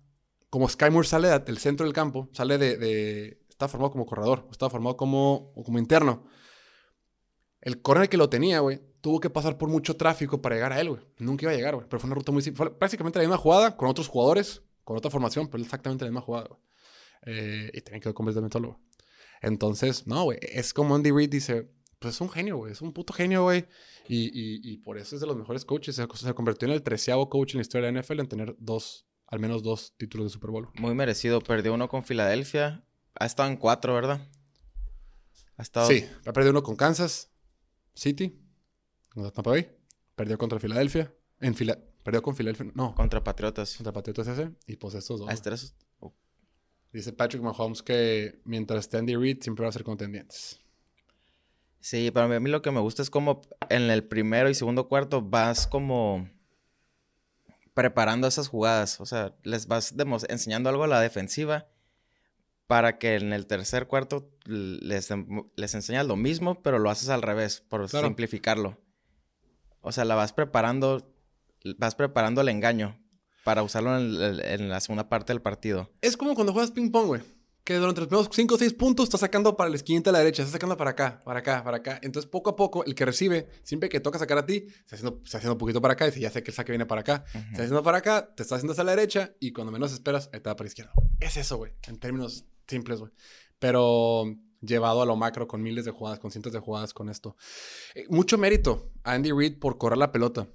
S1: Como Sky Moore sale de- del centro del campo, sale de. de estaba formado como corredor, estaba formado como, como interno. El corner que lo tenía, güey, tuvo que pasar por mucho tráfico para llegar a él, güey. Nunca iba a llegar, güey. Pero fue una ruta muy simple. Fue prácticamente la misma jugada, con otros jugadores, con otra formación, pero exactamente la misma jugada, güey. Eh, y también quedó completamente solo, güey. Entonces, no, güey. Es como Andy Reid dice, pues es un genio, güey. Es un puto genio, güey. Y, y- y por eso es de los mejores coaches. Se, se convirtió en el treceavo coach en la historia de la NFL en tener dos, al menos dos títulos de Super Bowl.
S2: Muy merecido. Perdió uno con Filadelfia. Ha estado en cuatro, ¿verdad? Ha estado.
S1: Sí, ha perdido uno con Kansas City, contra Tampa Bay. Perdió contra Filadelfia. En Fila perdió con Filadelfia. No,
S2: Contra Patriotas.
S1: contra Patriotas ese. Y pues estos dos.
S2: Ah,
S1: güey. Dice Patrick Mahomes que mientras esté Andy Reid siempre va a ser contendientes.
S2: Sí, pero a mí lo que me gusta es como en el primero y segundo cuarto vas como preparando esas jugadas. O sea, les vas enseñando algo a la defensiva para que en el tercer cuarto les, les enseñas lo mismo, pero lo haces al revés, por
S1: Claro.
S2: simplificarlo. O sea, la vas preparando, vas preparando el engaño para usarlo en, la segunda parte del partido.
S1: Es como cuando juegas ping pong, güey. Que durante los primeros 5 o 6 puntos estás sacando para la esquinita a la derecha, estás sacando para acá, para acá, para acá. Entonces, poco a poco, el que recibe, siempre que toca sacar a ti, se está haciendo, está haciendo un poquito para acá y dice, ya sé que el saque viene para acá. Se está haciendo para acá, te está haciendo hacia la derecha y cuando menos esperas, ahí te va para la izquierda. Es eso, güey. En términos simples, güey. Pero llevado a lo macro con miles de jugadas, con cientos de jugadas con esto. Eh, mucho mérito a Andy Reid por correr la pelota.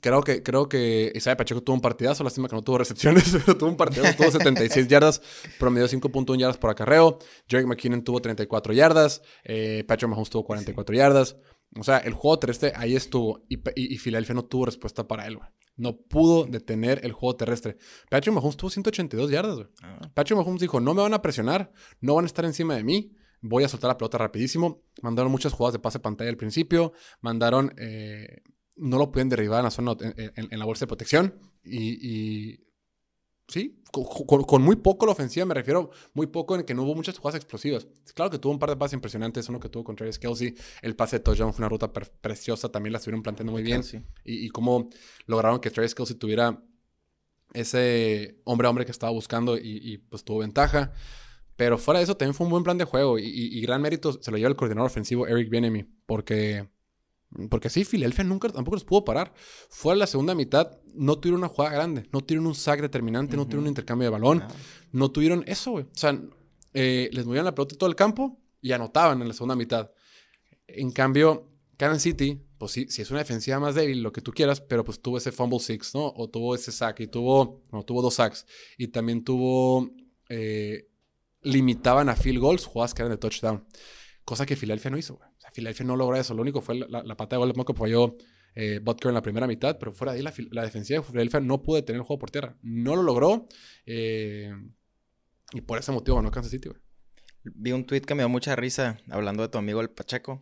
S1: Creo que, creo que Isaiah Pacheco tuvo un partidazo, lástima que no tuvo recepciones, pero tuvo un partidazo, tuvo 76 yardas, promedio 5.1 yardas por acarreo. Jerick McKinnon tuvo 34 yardas, eh, Patrick Mahomes tuvo 44 yardas. O sea, el juego terrestre ahí estuvo y, y, y Filadelfia no tuvo respuesta para él, güey. No pudo detener el juego terrestre. Patrick Mahomes tuvo 182 yardas, güey.
S2: Ah,
S1: Patrick Mahomes dijo, no me van a presionar, no van a estar encima de mí, voy a soltar la pelota rapidísimo. Mandaron muchas jugadas de pase pantalla al principio, mandaron, eh, no lo pueden derribar en la zona, en, en- en la bolsa de protección y, y sí, con, con- con muy poco la ofensiva, me refiero muy poco en que no hubo muchas jugadas explosivas. Claro que tuvo un par de pases impresionantes, uno que tuvo con Travis Kelsey, el pase de touchdown fue una ruta preciosa, también la estuvieron planteando muy bien y, y cómo lograron que Travis Kelsey tuviera ese hombre a hombre que estaba buscando y, y, pues tuvo ventaja. Pero fuera de eso también fue un buen plan de juego y, gran mérito se lo lleva el coordinador ofensivo Eric Bieniemy porque porque sí, Filadelfia nunca tampoco los pudo parar. Fuera de la segunda mitad no tuvieron una jugada grande, no tuvieron un sack determinante, no tuvieron un intercambio de balón, no tuvieron eso, güey. O sea, eh, les movían la pelota todo el campo y anotaban en la segunda mitad. En cambio, Kansas City, pues sí, sí es una defensiva más débil, lo que tú quieras, pero pues tuvo ese fumble six, ¿no? O tuvo ese sack y tuvo, no, tuvo dos sacks. Y también tuvo, eh, limitaban a field goals, jugadas que eran de touchdown. Cosa que Filadelfia no hizo, güey. Filadelfia no logró eso. Lo único fue la, la, la patada de gol que falló eh, Butker en la primera mitad, pero fuera de ahí la, defensiva de Filadelfia no pudo detener el juego por tierra. No lo logró. eh, y por ese motivo ganó Kansas City, güey.
S2: Vi un tweet que me dio mucha risa hablando de tu amigo el Pacheco.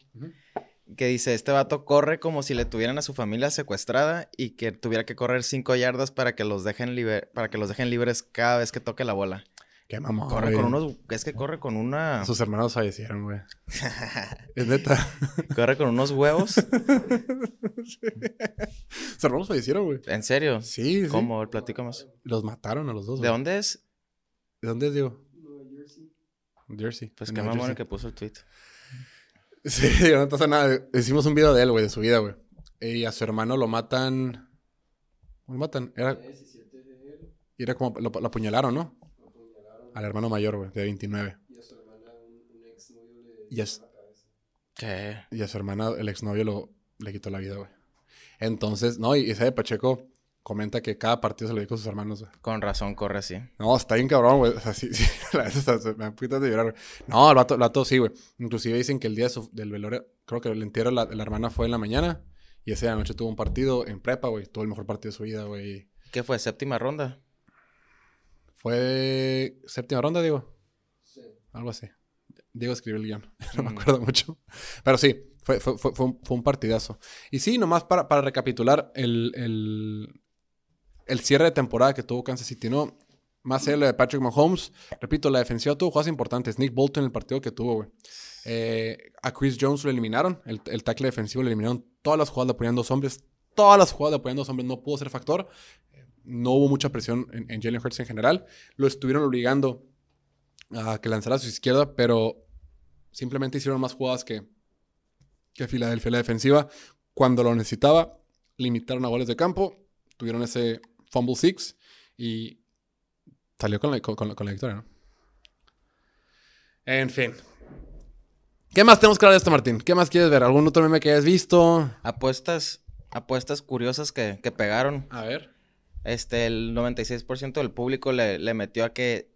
S2: Que dice, este vato corre como si le tuvieran a su familia secuestrada y que tuviera que correr cinco yardas para que los dejen, libre- para que los dejen libres cada vez que toque la bola.
S1: Qué mamón.
S2: Corre
S1: güey.
S2: con unos. Es que corre con una.
S1: Sus hermanos fallecieron, güey. es neta.
S2: corre con unos huevos.
S1: Sus hermanos fallecieron, güey.
S2: ¿En serio?
S1: Sí, sí.
S2: ¿Cómo? A ver, Platícame más.
S1: Los mataron a los dos,
S2: ¿De
S1: güey.
S2: dónde es?
S1: ¿De dónde es, Diego? Jersey.
S2: Pues
S1: En
S2: qué mamón el
S1: Jersey.
S2: que puso el tweet.
S1: Sí, no pasa nada. Hicimos un video de él, güey, de su vida, güey. Y a su hermano lo matan. ¿Cómo lo matan? Era, y era como. Lo, lo apuñalaron, ¿no? Al hermano mayor, güey, de 29. Y a, su-
S2: ¿Qué?
S1: y a su hermana, el exnovio, lo, le quitó la vida, güey. Entonces, no, y ese de Pacheco comenta que cada partido se lo dijo a sus hermanos, güey.
S2: Con razón corre así.
S1: No, está bien cabrón, güey. O sea, sí, sí. La se me da poquito de llorar, güey. No, el vato, el vato sí, güey. Inclusive dicen que el día de su- del velorio, creo que el entierro de la, la hermana fue en la mañana. Y ese día de la noche tuvo un partido en prepa, güey. Tuvo el mejor partido de su vida, güey.
S2: ¿Qué fue? ¿Séptima ronda?
S1: Fue séptima ronda, digo. Algo así. Diego escribió el guion. no me
S2: Mm.
S1: acuerdo mucho. Pero sí, fue, fue, fue, fue un, fue un partidazo. Y sí, nomás para, para recapitular el, el, el cierre de temporada que tuvo Kansas City, ¿no? Más allá de Patrick Mahomes, repito, la defensiva tuvo jugadas importantes. Nick Bolton en el partido que tuvo, güey. Eh, a Chris Jones lo eliminaron. El, el tackle defensivo lo eliminaron. Todas las jugadas de apoyando dos hombres. Todas las jugadas de apoyando dos hombres no pudo ser factor. No hubo mucha presión en, en Jalen Hurts en general. Lo estuvieron obligando a que lanzara a su izquierda, pero simplemente hicieron más jugadas que, que Filadelfia. La defensiva, cuando lo necesitaba, limitaron a goles de campo. Tuvieron ese fumble six y salió con la, con, la- con la victoria, ¿no? En fin. ¿Qué más tenemos que hablar de esto, Martín? ¿Qué más quieres ver? ¿Algún otro meme que hayas visto?
S2: Apuestas, apuestas curiosas que, que pegaron.
S1: A ver.
S2: Este, el 96% del público le, le metió a que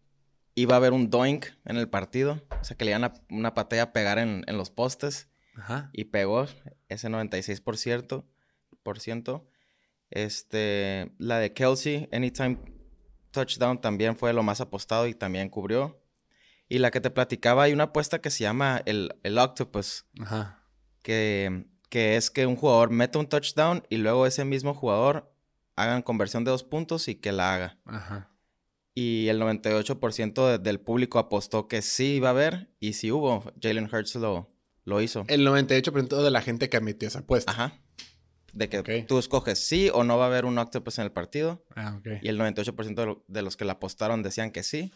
S2: iba a haber un doink en el partido. O sea, que le iban a una patea a pegar en, en los postes.
S1: Ajá.
S2: Y pegó ese 96%. Por ciento. Este, la de Kelsey, Anytime Touchdown, también fue lo más apostado y también cubrió. Y la que te platicaba, hay una apuesta que se llama el, el Octopus,
S1: Ajá.
S2: que, que es que un jugador mete un touchdown y luego ese mismo jugador hagan conversión de dos puntos y que la haga.
S1: Ajá.
S2: Y el 98% de- del público apostó que sí iba a haber y sí hubo. Jalen Hurts lo, lo hizo.
S1: El 98% de la gente que admitió esa apuesta.
S2: Ajá. De que tú escoges sí o no va a haber un octopus en el partido.
S1: Ah, ok.
S2: Y el 98% de, lo- de los que la apostaron decían que sí.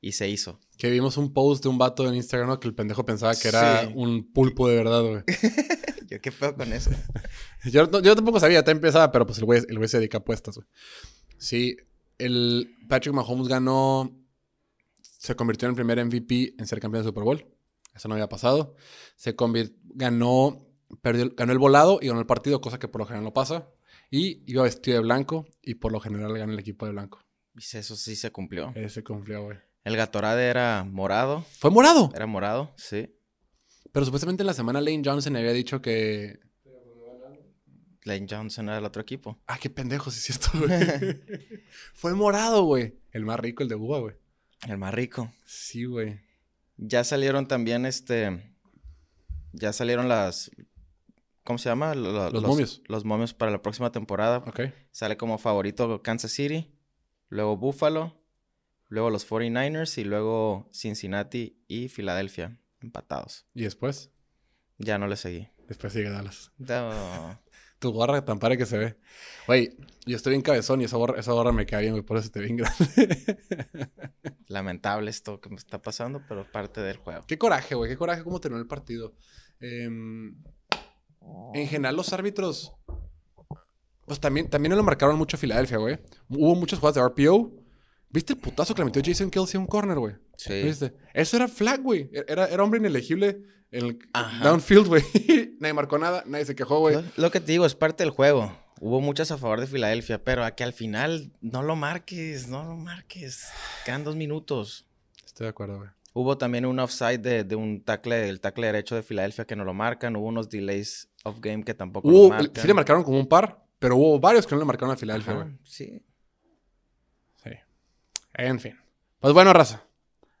S2: Y se hizo.
S1: Que vimos un post de un vato en Instagram ¿no? que el pendejo pensaba que era
S2: Sí.
S1: un pulpo de verdad, güey.
S2: Yo qué pedo con eso.
S1: yo, no- yo tampoco sabía, te empezaba, pero pues el güey, el güey se dedica a apuestas, güey. Sí, el Patrick Mahomes ganó, se convirtió en el primer MVP en ser campeón de Super Bowl. Eso no había pasado. Se convirtió, ganó, perdió, ganó el volado y ganó el partido, cosa que por lo general no pasa. Y iba vestido de blanco y por lo general gana el equipo de blanco.
S2: Y eso sí se cumplió.
S1: Ese cumplió, güey.
S2: El Gatorade era morado.
S1: Fue morado.
S2: Era morado, sí.
S1: Pero supuestamente en la semana Lane Johnson había dicho que
S2: Lane Johnson era el otro equipo.
S1: Ah, qué pendejo, sí es cierto, güey. Fue morado, güey. El más rico, el de uva, güey.
S2: El más rico.
S1: Sí, güey.
S2: Ya salieron también, este... Ya salieron las... ¿Cómo se llama? Lo-
S1: Los momios.
S2: Los momios para la próxima temporada.
S1: Ok.
S2: Sale como favorito Kansas City, luego Buffalo, luego los 49ers y luego Cincinnati y Filadelfia, empatados.
S1: ¿Y después?
S2: Ya no le seguí.
S1: Después sigue Dallas.
S2: No.
S1: Tu gorra tan padre que se ve. Güey, yo estoy bien cabezón y esa gorra, esa gorra me queda bien, güey. Por eso te bien grande.
S2: Lamentable esto que me está pasando, pero parte del juego.
S1: qué coraje, güey. Qué coraje cómo terminó el partido. Em, en general, los árbitros... Pues también, también lo marcaron mucho a Filadelfia, güey. Hubo muchas jugadas de RPO. ¿Viste el putazo que le metió Jason Kelsey a un corner, güey?
S2: Sí.
S1: ¿Viste? Eso era flag, güey. Era, era hombre inelegible en el
S2: Ajá.
S1: downfield, güey. nadie marcó nada, nadie se quejó, güey.
S2: Lo, lo que te digo es parte del juego. Hubo muchas a favor de Filadelfia, pero a que al final no lo marques, no lo marques. Quedan dos minutos.
S1: Estoy de acuerdo, güey.
S2: Hubo también un offside de, de un tackle, el tackle derecho de Filadelfia que no lo marcan. Hubo unos delays of game que tampoco lo
S1: Hubo,
S2: marcan.
S1: sí le marcaron como un par, pero hubo varios que no le marcaron a Filadelfia, güey.
S2: Sí.
S1: En fin. Pues bueno, raza.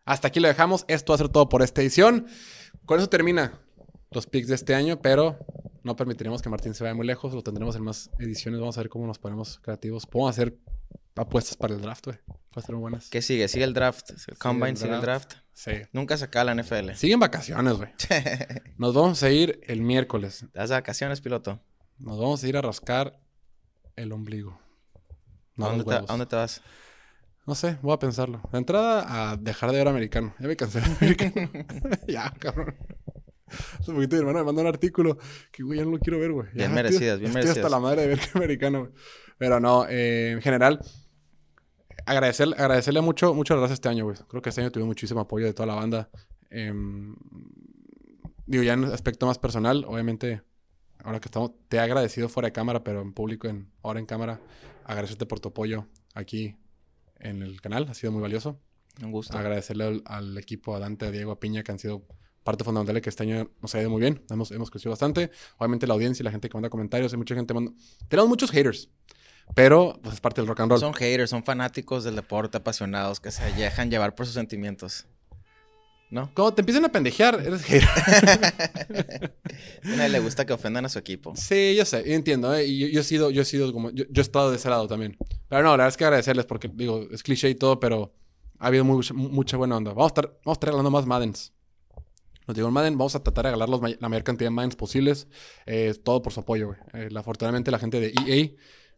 S1: Hasta aquí lo dejamos. Esto va a ser todo por esta edición. Con eso termina los picks de este año, pero no permitiremos que Martín se vaya muy lejos. Lo tendremos en más ediciones. Vamos a ver cómo nos ponemos creativos. Podemos hacer apuestas para el draft, güey. Muy buenas.
S2: ¿Qué sigue? ¿Sigue el draft? ¿El combine sigue el draft?
S1: Sí.
S2: Nunca se acaba la NFL.
S1: Siguen vacaciones, güey. Nos vamos a ir el miércoles.
S2: ¿Te das de vacaciones, piloto?
S1: Nos vamos a ir a rascar el ombligo. No
S2: ¿A, dónde te, a dónde te vas?
S1: No sé, voy a pensarlo. De entrada, a dejar de ver americano. Ya me cansé de americano. ya, cabrón. Hace un poquito mi hermano me mandó un artículo que, güey, ya no lo quiero ver, güey. Ya
S2: Bien merecidas, bien
S1: estoy hasta
S2: merecidas.
S1: la madre de ver americano, güey. Pero no, eh, en general, agradecer, agradecerle mucho, muchas gracias este año, güey. Creo que este año tuve muchísimo apoyo de toda la banda. Em, digo, ya en aspecto más personal, obviamente, ahora que estamos, te he agradecido fuera de cámara, pero en público, en, ahora en cámara, agradecerte por tu apoyo aquí en el canal. Ha sido muy valioso.
S2: Un gusto.
S1: Agradecerle al, al equipo, a Dante, a Diego, a Piña, que han sido parte fundamental de que este año nos ha ido muy bien. Hemos, hemos crecido bastante. Obviamente la audiencia y la gente que manda comentarios. Hay mucha gente manda... Tenemos muchos haters. Pero pues, es parte del rock and roll.
S2: Son haters, son fanáticos del deporte, apasionados, que se dejan llevar por sus sentimientos. ¿No?
S1: Cuando te empiezan a pendejear, eres hater.
S2: A nadie le gusta que ofendan a su equipo.
S1: Sí, yo sé, yo entiendo, ¿eh? Y yo, yo he sido, yo he sido como, yo, yo he estado de ese lado también. Pero no, la verdad es que agradecerles porque, digo, es cliché y todo, pero ha habido mucha, mucha buena onda. Vamos a estar, vamos a estar regalando más Maddens. Nos llegó el Madden, vamos a tratar de regalar los la mayor cantidad de Maddens posibles. Eh, todo por su apoyo, güey. Eh, afortunadamente la gente de EA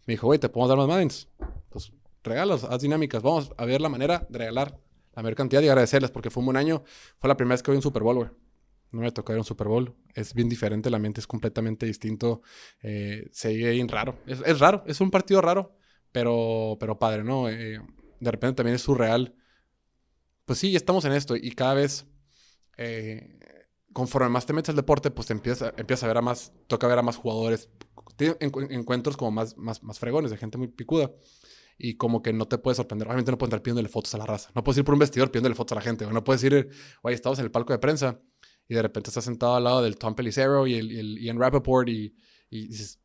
S1: me dijo, güey, ¿te podemos dar más Maddens? Pues regalos, haz dinámicas. Vamos a ver la manera de regalar la mayor cantidad y agradecerles porque fue un buen año. Fue la primera vez que a un Super Bowl, güey. No me tocó a un Super Bowl. Es bien diferente, el ambiente es completamente distinto. Eh, se vive bien raro. Es, es raro, es un partido raro, pero, pero padre, ¿no? Eh, de repente también es surreal. Pues sí, estamos en esto y cada vez, eh, conforme más te metes al deporte, pues te empiezas, empiezas a ver a más, toca ver a más jugadores. Tiene encu- encuentros como más, más, más fregones, de gente muy picuda. Y como que no te puedes sorprender. Obviamente no puedes estar pidiéndole fotos a la raza. No puedes ir por un vestidor pidiéndole fotos a la gente. O no puedes ir, oye, estamos en el palco de prensa y de repente estás sentado al lado del Tom Pelicero y el, y el Ian Rappaport y, y dices,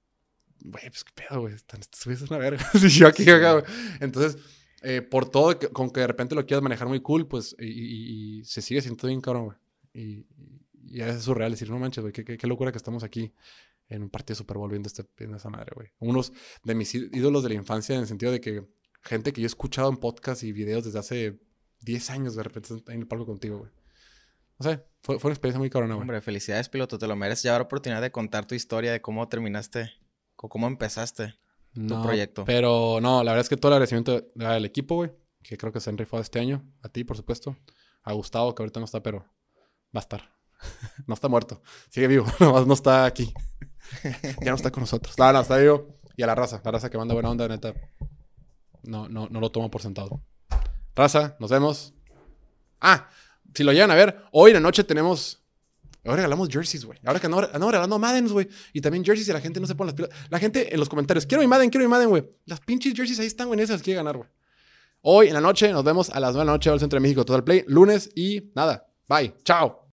S1: güey, pues qué pedo, güey, están estos güeyes es una verga. Sí, yo aquí, acá, güey. Entonces, eh, por todo, que- con que de repente lo quieras manejar muy cool, pues, y, y- y se sigue sintiendo bien cabrón, güey. Y, y a veces es surreal decir, no manches, güey, qué, qué, qué locura que estamos aquí en un partido de Super Bowl viendo, este, viendo esa madre, güey. Unos de mis ídolos de la infancia en el sentido de que gente que yo he escuchado en podcast y videos desde hace 10 años de repente en el palco contigo, güey. No sé, fue, fue una experiencia muy cabrona, güey.
S2: Hombre, felicidades, piloto. Te lo mereces. Ya habrá oportunidad de contar tu historia de cómo terminaste, o cómo empezaste.
S1: No,
S2: proyecto.
S1: Pero no, la verdad es que todo el agradecimiento del equipo, güey, que creo que se han rifado este año. A ti, por supuesto. A Gustavo, que ahorita no está, pero va a estar. no está muerto. Sigue vivo, nomás no está aquí. ya no está con nosotros. No, no, está vivo. Y a la raza, la raza que manda buena onda, neta. No, no, no lo tomo por sentado. Raza, nos vemos. Ah, si lo llegan a ver, hoy en la noche tenemos. Ahora regalamos jerseys, güey. Ahora que andamos andamos regalando Maddens, güey. Y también jerseys y la gente no se pone las pilas. La gente en los comentarios, quiero mi Madden, quiero mi Madden, güey. Las pinches jerseys ahí están, güey. Esas quiere ganar, güey. Hoy en la noche nos vemos a las 9 de la noche al Centro de México Total Play. Lunes y nada. Bye. Chao.